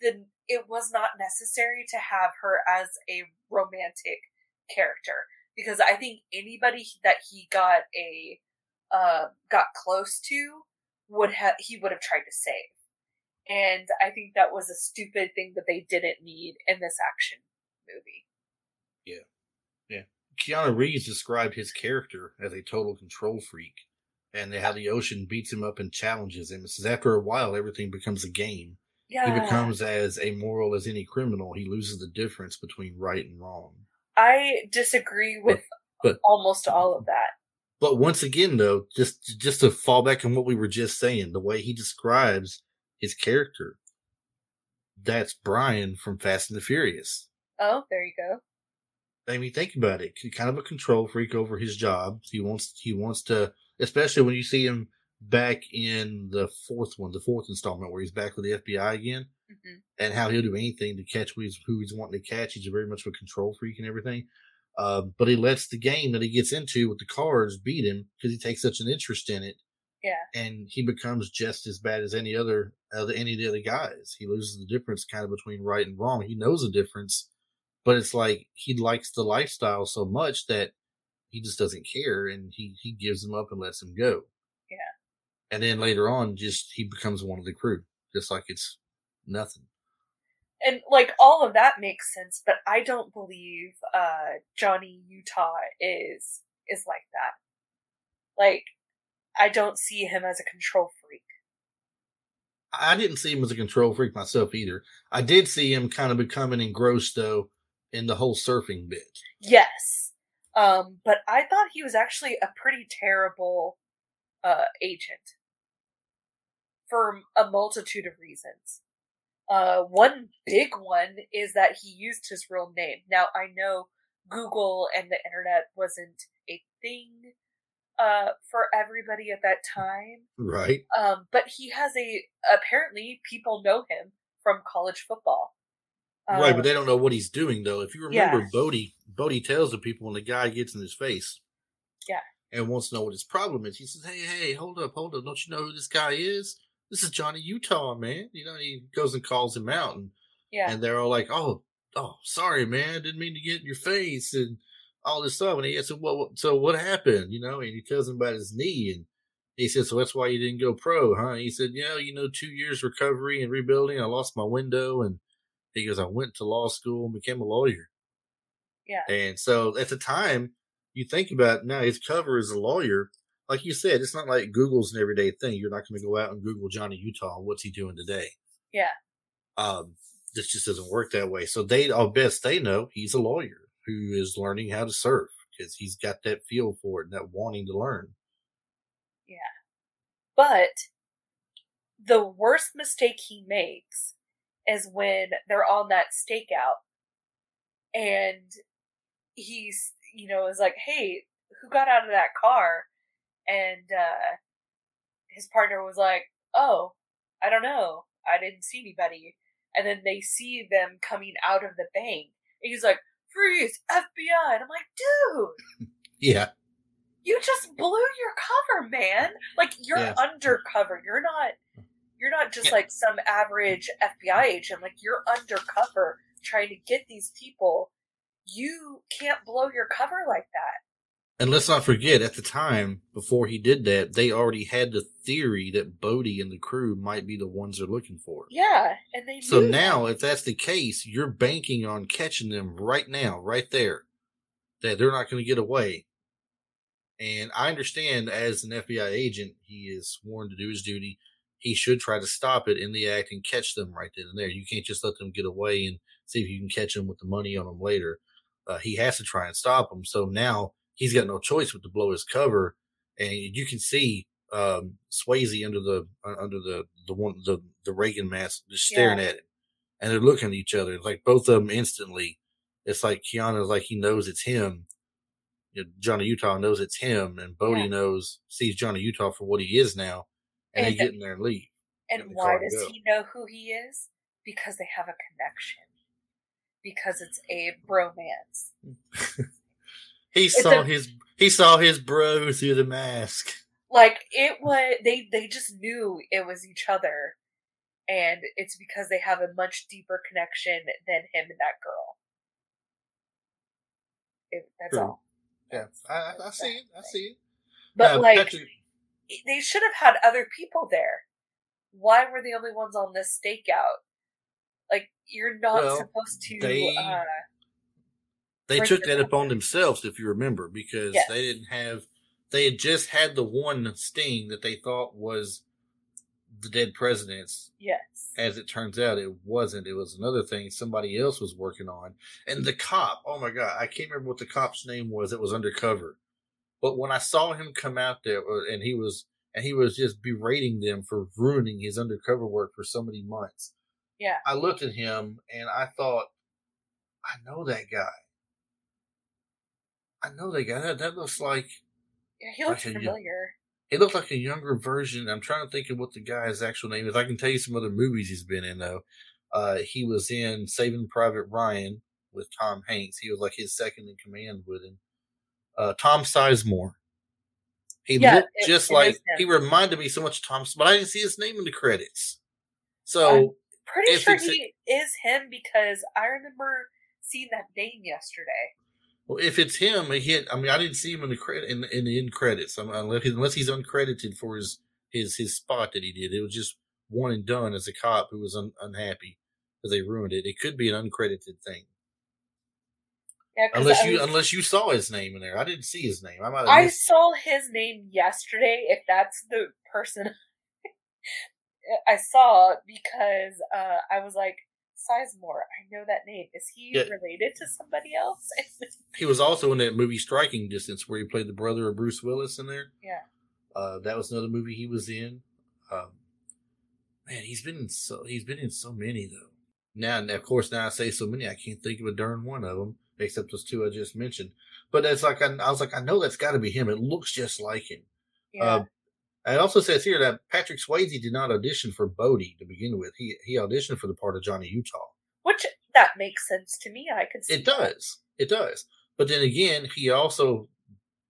Then it was not necessary to have her as a romantic character because I think anybody that he got a uh, got close to would have he would have tried to save. And I think that was a stupid thing that they didn't need in this action movie. Yeah, yeah.
Keanu Reeves described his character as a total control freak, and how the ocean beats him up and challenges him. It says after a while, everything becomes a game.
Yeah.
He becomes as amoral as any criminal. He loses the difference between right and wrong.
I disagree with
but-
almost all of that.
But once again, though, just just to fall back on what we were just saying, the way he describes his character, that's Brian from Fast and the Furious.
Oh, there you go.
I mean, think about it. Kind of a control freak over his job. He wants he wants to, especially when you see him back in the fourth one, the fourth installment, where he's back with the FBI again,
hmm
and how he'll do anything to catch who he's, who he's wanting to catch. He's very much of a control freak and everything. Uh, but he lets the game that he gets into with the cards beat him because he takes such an interest in it.
Yeah.
and he becomes just as bad as any other uh, any of the other guys. He loses the difference kind of between right and wrong. He knows the difference, but it's like he likes the lifestyle so much that he just doesn't care, and he he gives him up and lets him go.
Yeah.
and then later on, just he becomes one of the crew, just like it's nothing.
And like all of that makes sense, but I don't believe uh Johnny Utah is is like that. Like I don't see him as a control freak.
I didn't see him as a control freak myself either. I did see him kind of becoming engrossed though in the whole surfing bit.
Yes. Um, but I thought he was actually a pretty terrible uh agent for a multitude of reasons. Uh, one big one is that he used his real name. Now I know Google and the internet wasn't a thing uh for everybody at that time.
Right.
Um, but he has a apparently people know him from college football.
Right,
Um,
but they don't know what he's doing though. If you remember,
Yeah.
Bodhi Bodhi tells the people when the guy gets in his face,
Yeah.
and wants to know what his problem is. He says, "Hey, hey, hold up, hold up! Don't you know who this guy is? this is Johnny Utah, man. You know, he goes and calls him out, and
Yeah.
and they're all like, "Oh, oh, sorry, man, didn't mean to get in your face," and all this stuff. And he said, "What? what so what happened?" You know, and he tells him about his knee, and he said, "So that's why you didn't go pro, huh?" He said, "Yeah, you know, two years recovery and rebuilding. I lost my window, and he goes, I went to law school and became a lawyer."
Yeah.
And so at the time, you think about now his cover as a lawyer. Like you said, it's not like Google's an everyday thing. You're not going to go out and Google Johnny Utah. What's he doing today?
Yeah.
Um, this just doesn't work that way. So they, all best they know, he's a lawyer who is learning how to surf because he's got that feel for it and that wanting to learn. Yeah.
But the worst mistake he makes is when they're on that stakeout and he's, you know, is like, hey, who got out of that car? And uh, his partner was like, oh, I don't know. I didn't see anybody. And then they see them coming out of the bank. And he's like, freeze, FBI. And I'm like, dude,
Yeah.
you just blew your cover, man. Like you're undercover. You're not you're not just
Yeah.
like some average FBI agent. Like you're undercover trying to get these people. You can't blow your cover like that.
And let's not forget, at the time, before he did that, they already had the theory that Bodhi and the crew might be the ones they're looking for.
Yeah, and they
So now, if that's the case, you're banking on catching them right now, right there, that they're not going to get away. And I understand as an FBI agent, he is sworn to do his duty. He should try to stop it in the act and catch them right then and there. You can't just let them get away and see if you can catch them with the money on them later. Uh, he has to try and stop them. So now he's got no choice but to blow his cover. And you can see um, Swayze under the uh, under the the one the the Reagan mask just staring at him, and they're looking at each other. It's like both of them instantly. It's like Keanu's like he knows it's him. You know, Johnny Utah knows it's him, and Bodhi
Yeah.
knows sees Johnny Utah for what he is now, and, they
And-
get in there and leave.
And why does
go.
he know who he is? Because they have a connection. Because it's a bromance.
He
It's
saw
a-
his he saw his bro through the mask.
Like it was they they just knew it was each other. And it's because they have a much deeper connection than him and that girl. It, that's
True.
all.
Yeah, I, I- I see it. I see it.
But
Uh,
like
Patrick-
they should have had other people there. Why were the only ones on this stakeout? Like you're not
Well,
supposed to.
they-
uh,
they took that upon themselves, if you remember, because
Yes.
they didn't have. They had just had the one sting that they thought was the dead president's.
yes.
As it turns out, it wasn't. It was another thing somebody else was working on. And the cop, oh my god, I can't remember what the cop's name was. It was undercover. But when I saw him come out there, uh, and he was and he was just berating them for ruining his undercover work for so many months.
Yeah.
I looked at him and I thought, I know that guy. I know that guy. That, that looks like
Yeah, he looks familiar.
he looked like a younger version. I'm trying to think of what the guy's actual name is. I can tell you some other movies he's been in though. Uh, he was in Saving Private Ryan with Tom Hanks. He was like his second in command with him. Uh, Tom Sizemore. He
Yeah,
looked
it-
just
it
like he reminded me so much of Tom, but I didn't see his name in the credits. So
Pretty sure he is him because I remember seeing that name yesterday.
Well, if it's him, he had, I mean, I didn't see him in the credit in, in the end credits. I mean, unless, unless he's uncredited for his his his spot that he did, it was just one and done as a cop who was un, unhappy because they ruined it. It could be an uncredited thing,
Yeah,
unless you
was-
unless you saw his name in there. I didn't see his name. I might
I saw his name yesterday. If that's the person I saw, because uh, I was like, Sizemore, I know that name. Is he
Yeah.
related to somebody else?
He was also in that movie Striking Distance where he played the brother of Bruce Willis in there.
yeah.
Uh, that was another movie he was in. Um, man, he's been in so he's been in so many though. Now, of course, now I say so many, I can't think of a darn one of them except those two I just mentioned. But it's like I, I was like, I know that's got to be him. It looks just like him.
Yeah.
Uh, it also says here that Patrick Swayze did not audition for Bodhi to begin with. He he auditioned for the part of Johnny Utah.
Which that makes sense to me. I can see
It
that.
does. It does. But then again, he also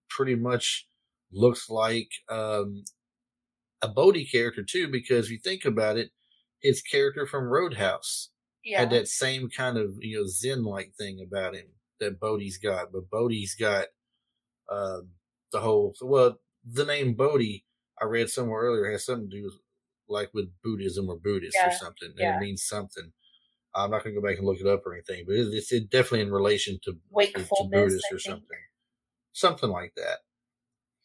pretty much looks like um, a Bodhi character too, because if you think about it, his character from Roadhouse
Yeah.
had that same kind of you know Zen like thing about him that Bodhi's got, but Bodhi's got um, the whole well the name Bodhi I read somewhere earlier has something to do with like with Buddhism or Buddhist or something.
Yeah.
it means something. I'm not gonna go back and look it up or anything, but it- it's it definitely in relation to, to, to Buddhist or something, something like that.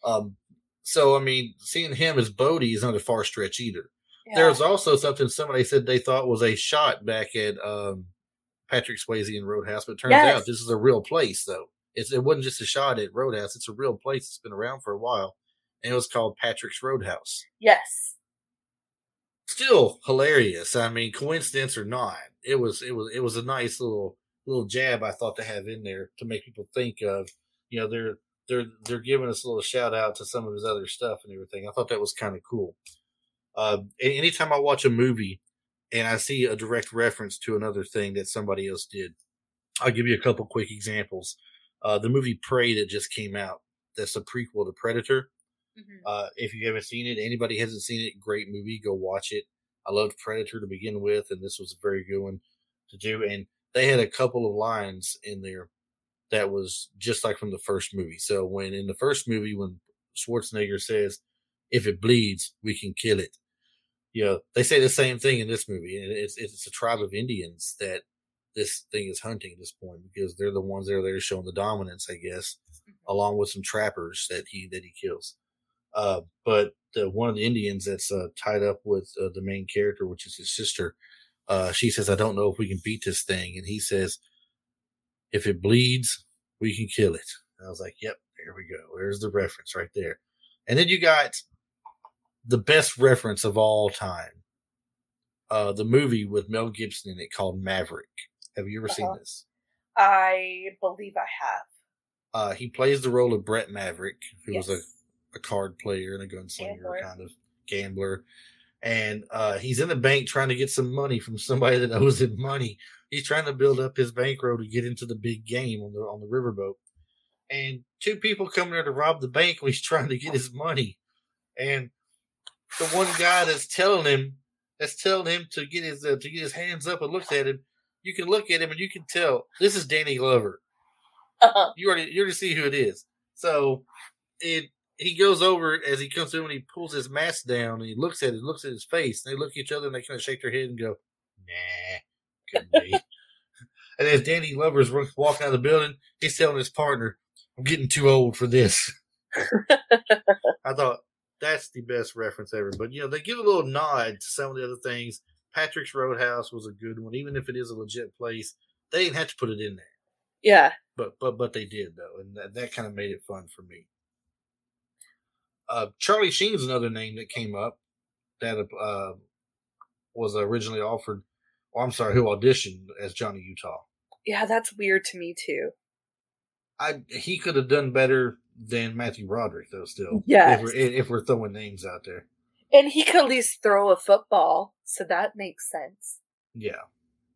Um, so I mean, seeing him as Bodhi is not a far stretch either.
yeah.
There was also something somebody said they thought was a shot back at um, Patrick Swayze in Roadhouse, but it turns
Yes.
out this is a real place though. It's it wasn't just a shot at Roadhouse; it's a real place. It's been around for a while, and it was called Patrick's Roadhouse.
yes.
Still hilarious. I mean, coincidence or not, it was it was it was a nice little little jab I thought to have in there to make people think of. You know, they're they're they're giving us a little shout out to some of his other stuff and everything. I thought that was kind of cool. Uh, anytime I watch a movie and I see a direct reference to another thing that somebody else did, I'll give you a couple quick examples. Uh, the movie Prey that just came out, that's a prequel to Predator.
Mhm.
Uh, if you haven't seen it, anybody hasn't seen it, great movie, go watch it. I loved Predator to begin with, and this was a very good one to do. And they had a couple of lines in there that was just like from the first movie. So when in the first movie, when Schwarzenegger says, "If it bleeds, we can kill it," you know, they say the same thing in this movie, and it's it's a tribe of Indians that this thing is hunting at this point because they're the ones that are there showing the dominance, I guess, along with some trappers that he that he kills. Uh, but the, one of the Indians that's uh, tied up with uh, the main character, which is his sister, uh, she says, "I don't know if we can beat this thing," and he says, "If it bleeds, we can kill it." And I was like, "Yep, there we go. There's the reference right there." And then you got the best reference of all time, uh, the movie with Mel Gibson in it called Maverick. Have you ever seen
Uh-huh.
this?
I believe I have.
Uh, he plays the role of Bret Maverick, who was a a card player and a gunslinger
Gambler.
kind of gambler. And uh, he's in the bank trying to get some money from somebody that owes him money. He's trying to build up his bankroll to get into the big game on the on the riverboat. And two people come there to rob the bank when he's trying to get his money. And the one guy that's telling him that's telling him to get his uh, to get his hands up and looks at him. You can look at him and you can tell this is Danny Glover
Uh-huh.
you already you already see who it is. So it he goes over as he comes through and he pulls his mask down and he looks at it, looks at his face, and they look at each other and they kind of shake their head and go, "Nah, couldn't be." and as Danny Glover's wa- walking out of the building, he's telling his partner, "I'm getting too old for this." I thought that's the best reference ever. But you know, they give a little nod to some of the other things. Patrick's Roadhouse was a good one, even if it is a legit place. They didn't have to put it in there
Yeah.
but but but they did though, and that, that kind of made it fun for me. Uh, Charlie Sheen's another name that came up that uh, was originally offered. Well, I'm sorry, who auditioned as Johnny Utah.
Yeah, that's weird to me too.
I he could have done better than Matthew Broderick though. Still,
Yes.
if we're, if we're throwing names out there,
And he could at least throw a football, so that makes sense.
yeah,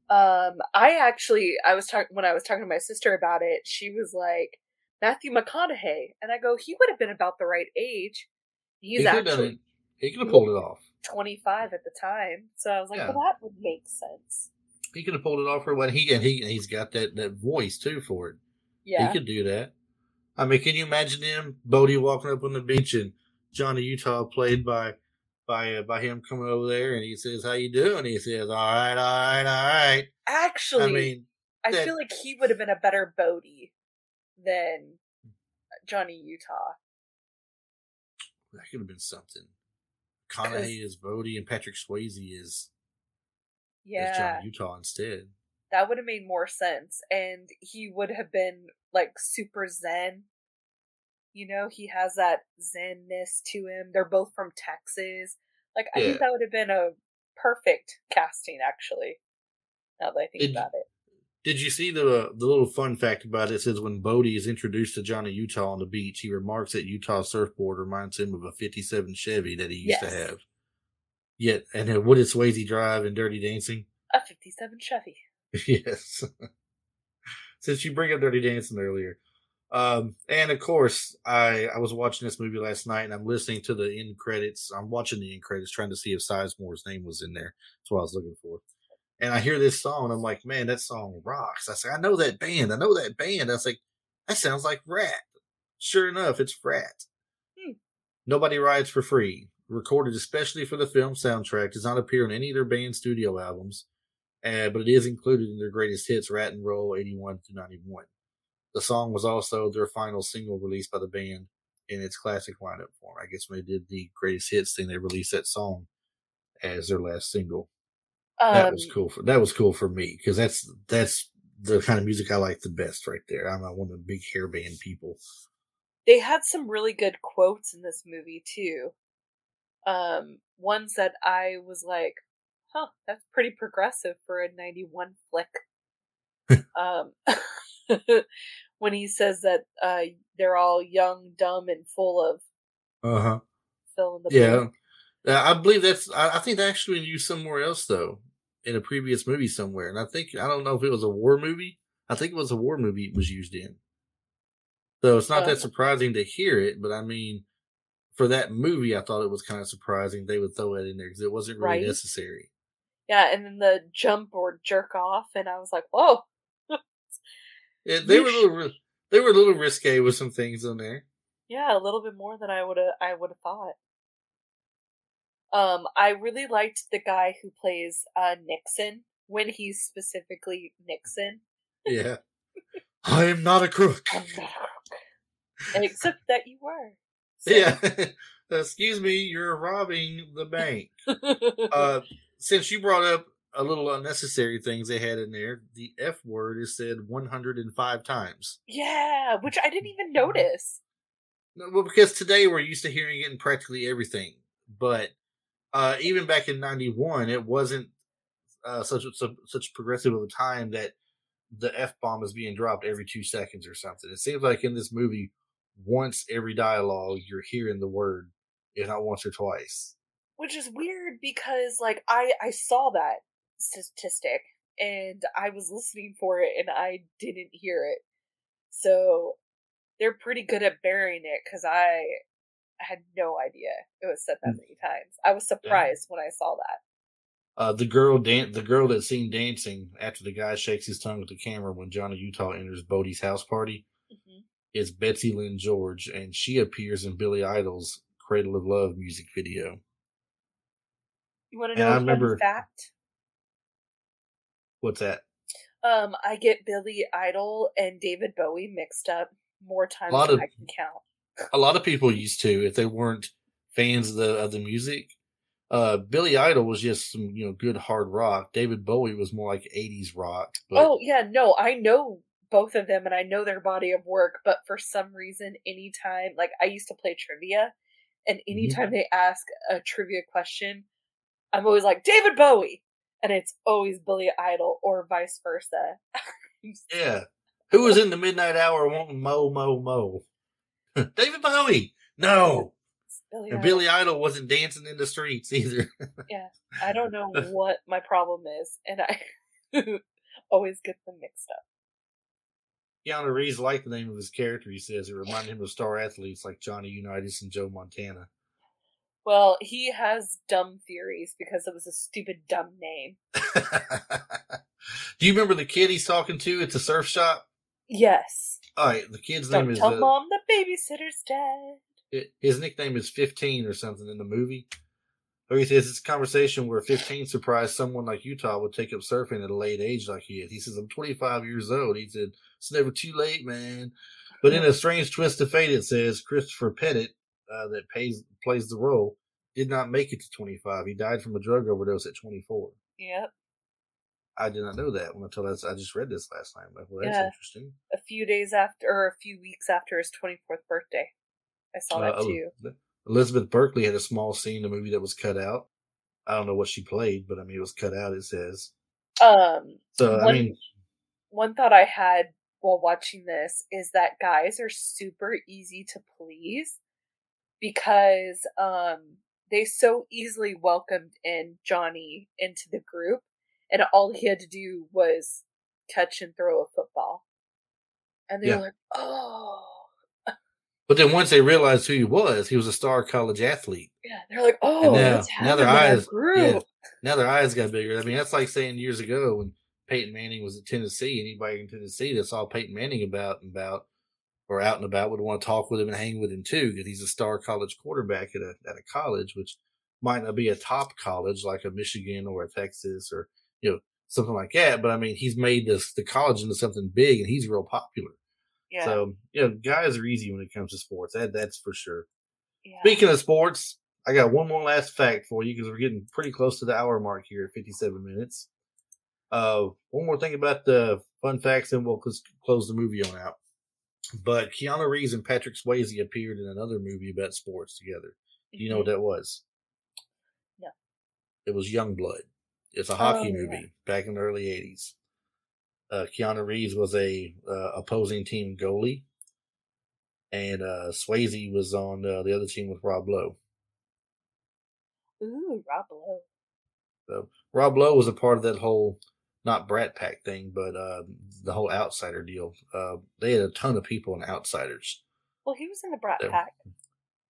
Um, I actually, I was talking when I was talking to my sister about it. She was like Matthew McConaughey, and I go, he would have been about the right age. He's
he could have
actually.
He could have pulled it off.
twenty five at the time, so I was like,
Yeah.
well, that would make sense.
He could have pulled it off for what he and he he's got that that voice too for it.
Yeah,
He could do that. I mean, can you imagine him, Bodhi, walking up on the beach and Johnny Utah played by by uh, by him coming over there and he says, "How you doing?" He says, "All right, all right, all right."
actually,
I mean,
I
that-
feel like he would have been a better Bodhi than Johnny Utah.
that could have been something. Conaughey is Bodhi and Patrick Swayze is is Johnny Utah instead.
that would have made more sense, and he would have been like super zen. You know, he has that zenness to him. They're both from Texas. Like, I
Yeah.
think that would have been a perfect casting, actually. Now that I think
Did-
about it.
Did you see the the little fun fact about it? It says when Bodhi is introduced to Johnny Utah on the beach, he remarks that Utah's surfboard reminds him of a '57 Chevy that he used to
Yes.
have. Yet, and what did Swayze drive in Dirty Dancing?
A 57 Chevy.
yes. Since you bring up Dirty Dancing earlier, Um, and of course, I I was watching this movie last night, and I'm listening to the end credits. I'm watching the end credits, trying to see if Sizemore's name was in there. That's what I was looking for. And I hear this song, and I'm like, man, that song rocks. I say, I know that band. I know that band. I was like, that sounds like Ratt. Sure enough, it's Ratt.
Hmm.
Nobody Rides for Free, recorded especially for the film soundtrack, does not appear on any of their band studio albums, uh, but it is included in their greatest hits, Ratt and Roll 81 to 91. The song was also their final single released by the band in its classic lineup form. I guess when they did the greatest hits thing, they released that song as their last single. that
Um,
was cool for that was cool for me because that's that's the kind of music I like the best right there. I'm one of the big hair band people.
they had some really good quotes in this movie too. Um, ones that I was like, "Huh, that's pretty progressive for a '91 flick." um, when he says that uh, they're all young, dumb, and full of
Uh huh.
fill in the
Yeah. Uh, I believe that's. I, I think they actually used somewhere else though, in a previous movie somewhere, and I think I don't know if it was a war movie. I think it was a war movie it was used in. So it's not that surprising to hear it, but I mean, for that movie, I thought it was kind of surprising they would throw it in there because it wasn't really
Right.
necessary.
Yeah, and then the jump or jerk off, and I was like, "Whoa!"
It, they
You
were a little, they were a little risque with some things in there.
Yeah, a little bit more than I would have I would have thought. Um, I really liked the guy who plays uh Nixon when he's specifically Nixon.
Yeah, I am not a crook.
I'm not a crook. Except that you were. So-
Yeah, excuse me, you're robbing the bank. uh, since you brought up a little unnecessary things they had in there, the F word is said 105 times.
yeah, which I didn't even notice.
No, Well, because today we're used to hearing it in practically everything, but uh, even back in '91, it wasn't uh, such such such progressive of a time that the F bomb is being dropped every two seconds or something. It seems like in this movie, once every dialogue, you're hearing the word, if not once or twice.
Which is weird because like I I saw that statistic and I was listening for it and I didn't hear it. So they're pretty good at burying it because I had no idea it was said that
Mm.
many times. I was surprised when I saw that.
Uh, the girl dan- the girl that's seen dancing after the guy shakes his tongue at the camera when Johnny Utah enters Bodhi's house party
Mhm.
is Betsy Lynn George, and she appears in Billy Idol's "Cradle of Love" music video.
You want to
And
know
I
a fun
remember-
fact?
What's that?
Um, I get Billy Idol and David Bowie mixed up more times than
of-
I can count.
A lot of people used to if they weren't fans of the of the music. Uh, Billy Idol was just some you know good hard rock. David Bowie was more like '80s rock. But
oh yeah, no, I know both of them and I know their body of work, but for some reason, anytime like I used to play trivia, and
Mm-hmm.
anytime they ask a trivia question, I'm always like David Bowie, and it's always Billy Idol or vice versa.
yeah, who was in the midnight hour wanting mo mo mo? David Bowie. No.
Billy
And
Idol.
Billy Idol wasn't dancing in the streets either.
Yeah, I don't know what my problem is, and I always get them mixed up.
Keanu Reeves liked the name of his character. He says it reminded him of star athletes like Johnny Unitas and Joe Montana.
Well, he has dumb theories because it was a stupid dumb name.
Do you remember the kid he's talking to at the surf shop?
Yes.
All right, the kid's
Don't
name is
tell
uh,
mom the babysitter's dead.
it- his nickname is 15 or something in the movie. Or he says it's a conversation where 15 surprised someone like Utah would take up surfing at a late age like he is. He says, I'm 25 years old. He said, It's never too late, man. But in a strange twist of fate, it says Christopher Pettiet, uh, that pays, plays the role, did not make it to 25. He died from a drug overdose at 24.
Yep.
I did not know that until I, I just read this last night. Like, well, that's
Yeah.
interesting.
A few days after, or a few weeks after his 24th birthday. I saw that
Uh,
too.
Elizabeth Berkley had a small scene in the movie that was cut out. I don't know what she played, but I mean, it was cut out. It says
Um,
so. I mean,
one thought I had while watching this is that guys are super easy to please because um they so easily welcomed in Johnny into the group and all he had to do was catch and throw a football. and they
Yeah.
were like, "Oh,
But then once they realized who he was, he was a star college athlete.
yeah." They're like, "Oh,
now- now their
him in our
eyes-
group."
yeah. Now their eyes got bigger. I mean, that's like saying years ago when Peyton Manning was at Tennessee. Anybody in Tennessee that saw Peyton Manning about and about or out and about would want to talk with him and hang with him too, because he's a star college quarterback at a at a college, which might not be a top college like a Michigan or a Texas or you know something like that. But I mean, he's made this the college into something big, and he's real popular.
Yeah,
So you know, guys are easy when it comes to sports. That that's for sure.
yeah.
Speaking of sports, I got one more last fact for you because we're getting pretty close to the hour mark here at 57 minutes. Uh, one more thing about the fun facts, and we'll close- close the movie on out. But Keanu Reeves and Patrick Swayze appeared in another movie about sports together. Do you know what that was?
No.
It was Youngblood. It's a hockey
Oh, yeah.
movie back in the early 80s. Uh, Keanu Reeves was a uh, opposing team goalie, and uh, Swayze was on uh, the other team with Rob Lowe.
Ooh, Rob Lowe.
So Rob Lowe was a part of that whole not Brat Pack thing, but uh, the whole outsider deal. Uh, they had a ton of people in outsiders.
Well, he was in the Brat
Yeah.
Pack.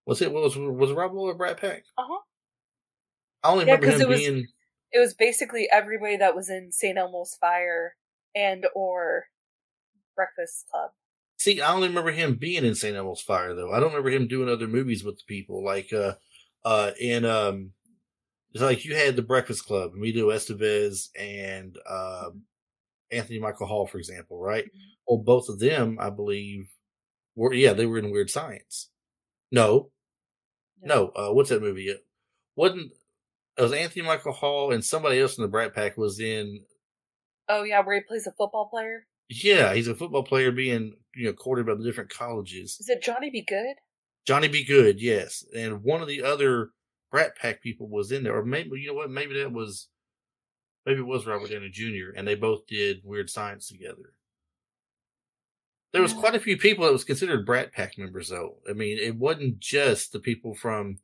Was it was was Rob Lowe a Brat Pack?
Uh huh.
I only
Yeah,
remember him
it was-
being.
It was basically everybody that was in St. Elmo's Fire and or Breakfast Club.
See, I only remember him being in St. Elmo's Fire though. I don't remember him doing other movies with the people like uh uh in um it's like you had the Breakfast Club, Emilio Estevez and um Anthony Michael Hall, for example, right?
Mhm.
Well, both of them, I believe, were yeah, they were in Weird Science. No, no, uh what's that movie? It wasn't it was Anthony Michael Hall and somebody else in the Brat Pack was in
Oh yeah, where he plays a football player.
yeah, he's a football player being, you know, courted by the different colleges.
Is it Johnny Be Good?
Johnny Be Good, yes. And one of the other Brat Pack people was in there. Or maybe you know what, maybe that was maybe it was Robert Downey Jr. and they both did Weird Science together. There was quite a few people that was considered Brat Pack members though. I mean, it wasn't just the people from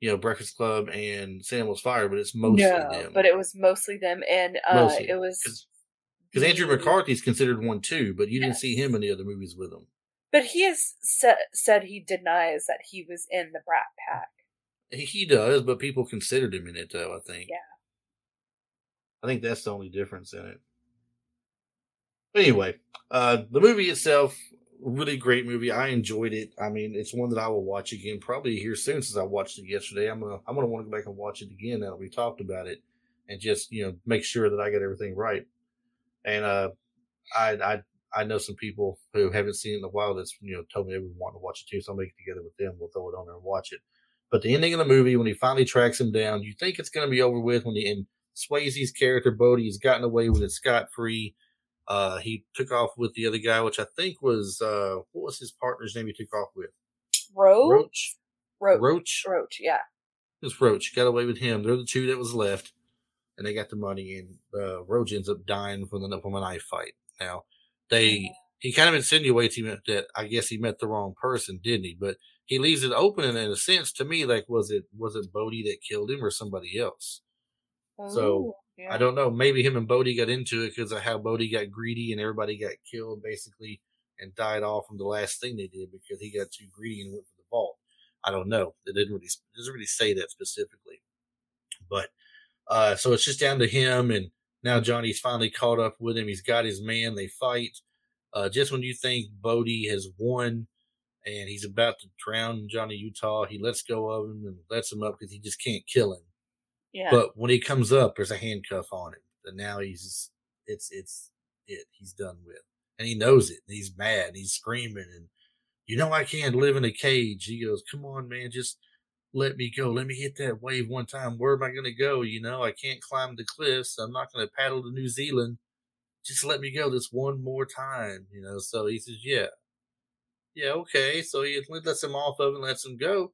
you know, Breakfast Club and. Elmo's Fire, but it's mostly
no,
them.
but it was mostly them, and uh,
Mostly.
it was
because Andrew McCarthy's considered one too, but you didn't see him in the other movies with him.
But he has sa- said he denies that he was in the Brat Pack.
He, does, but people considered him in it though, I think.
Yeah.
I think that's the only difference in it. But anyway, uh the movie itself, really great movie. I enjoyed it. I mean, it's one that I will watch again probably here soon since I watched it yesterday. I'm gonna I'm gonna want to go back and watch it again now that we talked about it and just, you know, make sure that I got everything right. And uh I I I know some people who haven't seen it in a while that's you know told me they would want to watch it too, so I'll make it together with them. We'll throw it on there and watch it. But the ending of the movie, when he finally tracks him down, you think it's going to be over with. When the and Swayze's character Bodhi has gotten away with it scot free. Uh, he took off with the other guy, which I think was uh, what was his partner's name? He took off with
Roach,
Roach.
Roach,
Roach.
Roach, yeah.
It was Roach. Got away with him. They're the two that was left, and they got the money. And uh, Roach ends up dying from the from a knife fight. Now they he kind of insinuates he meant that I guess he met the wrong person, didn't he? But he leaves it open, and in a sense, to me, like was it was it Bodhi that killed him or somebody else? So,
yeah.
I don't know. Maybe him and Bodhi got into it because of how Bodhi got greedy and everybody got killed basically and died off from the last thing they did because he got too greedy and went for the vault. I don't know. It didn't really it doesn't really say that specifically, but uh, so it's just down to him and now Johnny's finally caught up with him. He's got his man. They fight. Uh, just when you think Bodhi has won and he's about to drown Johnny Utah, he lets go of him and lets him up because he just can't kill him.
yeah.
But when he comes up, there's a handcuff on him. And now he's it's it's it. He's done with. And he knows it. And he's mad. And he's screaming and you know I can't live in a cage. He goes, Come on, man, just let me go. Let me hit that wave one time. Where am I gonna go? You know, I can't climb the cliffs. I'm not gonna paddle to New Zealand. Just let me go this one more time, you know. So he says, Yeah. Yeah, okay. So he lets him off of and lets him go.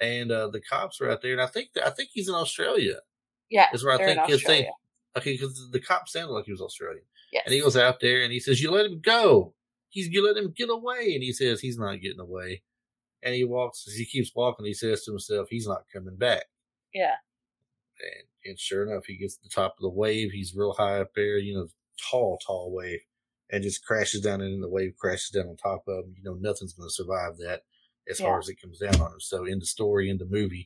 And uh, the cops are out there, and I think I think he's in Australia.
yeah,
Is where I think his thing. Okay, because the cop sounded like he was Australian,
Yes.
and he goes out there and he says, "You let him go. He's you let him get away." And he says, "He's not getting away." And he walks. He keeps walking, he says to himself, "He's not coming back."
Yeah.
And, and sure enough, he gets to the top of the wave. He's real high up there, you know, tall, tall wave. and just crashes down and the wave crashes down on top of him. You know, nothing's going to survive that as
Yeah.
hard as it comes down on him. So in the story, in the movie,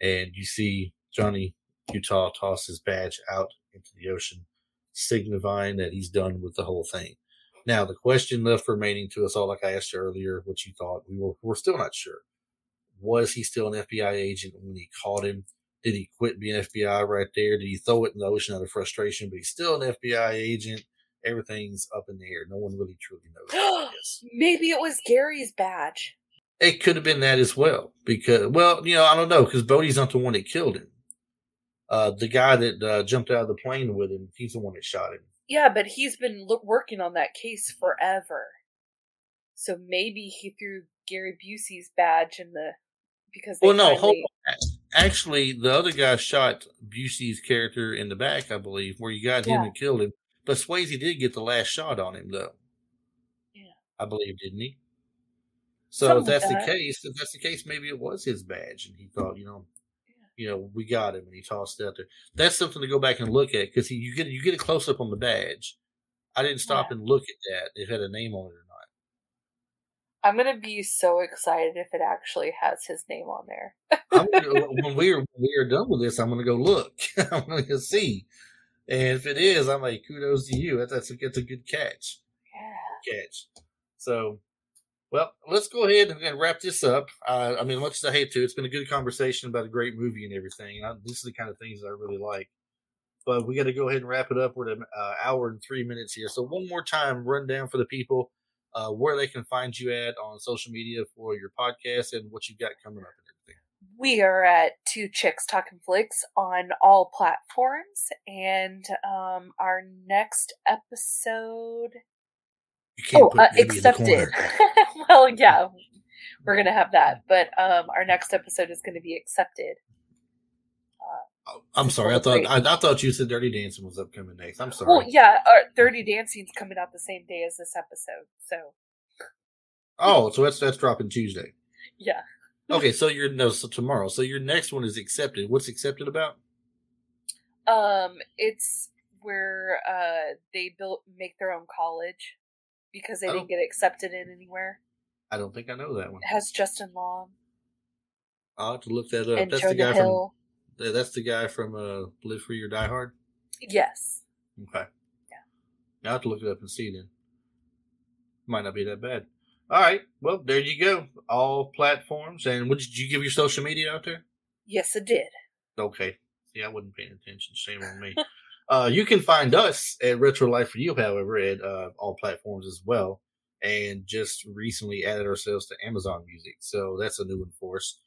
and you see Johnny Utah toss his badge out into the ocean, signifying that he's done with the whole thing. Now, the question left remaining to us all, like I asked you earlier, what you thought, we were we're still not sure. Was he still an FBI agent when he caught him? Did he quit being FBI right there? Did he throw it in the ocean out of frustration? But he's still an FBI agent. Everything's up in the air. No one really truly knows.
Maybe it was Gary's badge.
It could have been that as well. Because, well, you know, I don't know, because Bodhi's not the one that killed him. Uh, the guy that uh, jumped out of the plane with him, he's the one that shot him.
Yeah, but he's been lo- working on that case forever. So maybe he threw Gary Busey's badge in the because
Well, no, hold on. Actually, the other guy shot Busey's character in the back, I believe, where you got him
Yeah.
and killed him. But Swayze did get the last shot on him, though.
Yeah.
I believe, didn't he? So if
Something like
that's the
that.
case, if that's the case, maybe it was his badge, and he thought, you know, you know, we got him, and he tossed it out there. That's something to go back and look at because you get you get a close up on the badge. I didn't stop
Yeah.
and look at that if it had a name on it.
I'm gonna be so excited if it actually has his name on there.
Gonna, when we are when we are done with this, I'm gonna go look. I'm gonna go see, and if it is, I'm like, kudos to you. That's that's a, that's a good catch.
Yeah.
Catch. So, well, let's go ahead and, wrap this up. Uh, I mean, much as I hate to, it's been a good conversation about a great movie and everything. And I, this is the kind of things that I really like. But we got to go ahead and wrap it up. We're at an uh, hour and three minutes here. So one more time, run down for the people uh, where they can find you at on social media for your podcast and what you've got coming up and everything.
We are at Two Chicks Talking Flicks on all platforms, and um, our next episode.
You can't
Oh,
put
uh,
Debbie in the
accepted. well, yeah, we're gonna have that, but um, our next episode is going to be accepted.
I'm sorry. I thought. I, I thought you said Dirty Dancing was upcoming next. I'm sorry.
Well, yeah, our Dirty Dancing's coming out the same day as this episode, so
Oh, so that's that's dropping Tuesday.
yeah.
Okay, so your no, so tomorrow. So your next one is accepted. What's accepted about?
Um, it's where uh they built make their own college because they didn't get accepted in anywhere.
I don't think I know that one.
It has Justin Long
I'll have to look that up.
and
That's the guy
Hill.
from that's the guy from uh, Live Free or Die Hard.
Yes.
Okay.
Yeah.
I'll have to look it up and see then. Might not be that bad. All right. Well, there you go. All platforms. And what did you give your social media out there?
Yes, I did.
Okay. Yeah, I wasn't paying attention. Shame on me. uh, you can find us at Retro Life for You, however, at uh, all platforms as well. And just recently added ourselves to Amazon Music. So that's a new one for us.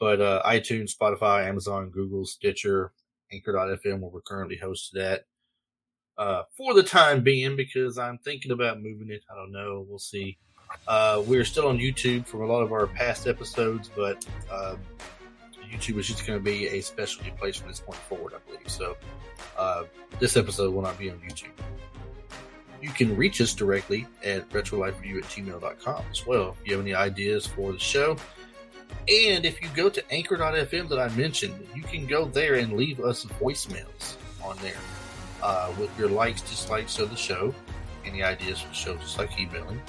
But uh, iTunes, Spotify, Amazon, Google, Stitcher, Anchor.fm, where we're currently hosted at. Uh, for the time being, because I'm thinking about moving it. I don't know. We'll see. Uh, we're still on YouTube from a lot of our past episodes, but um, YouTube is just going to be a specialty place from this point forward, I believe. So uh, this episode will not be on YouTube. You can reach us directly at retrolife4you at gmail.com as well if you have any ideas for the show. And if you go to anchor.fm that I mentioned, you can go there and leave us voicemails on there uh, with your likes, dislikes of the show, any ideas for the show, just like emailing,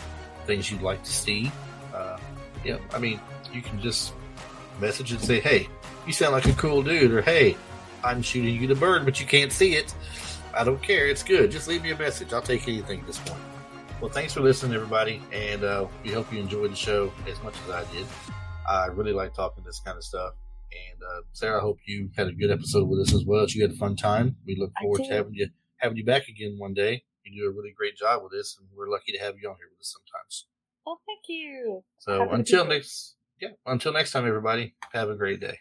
things you'd like to see. Uh, yeah, I mean, you can just message and say, hey, you sound like a cool dude, or hey, I'm shooting you the bird, but you can't see it. I don't care. It's good. Just leave me a message. I'll take anything at this point. Well, thanks for listening, everybody, and uh, we hope you enjoyed the show as much as I did. I really like talking this kind of stuff. And uh, Sarah, I hope you had a good episode with us as well. You had a fun time. We look forward to having you having you back again one day. You do a really great job with this, and we're lucky to have you on here with us sometimes.
Well, thank you.
So
Happy
until next, yeah, until next time, everybody, have a great day.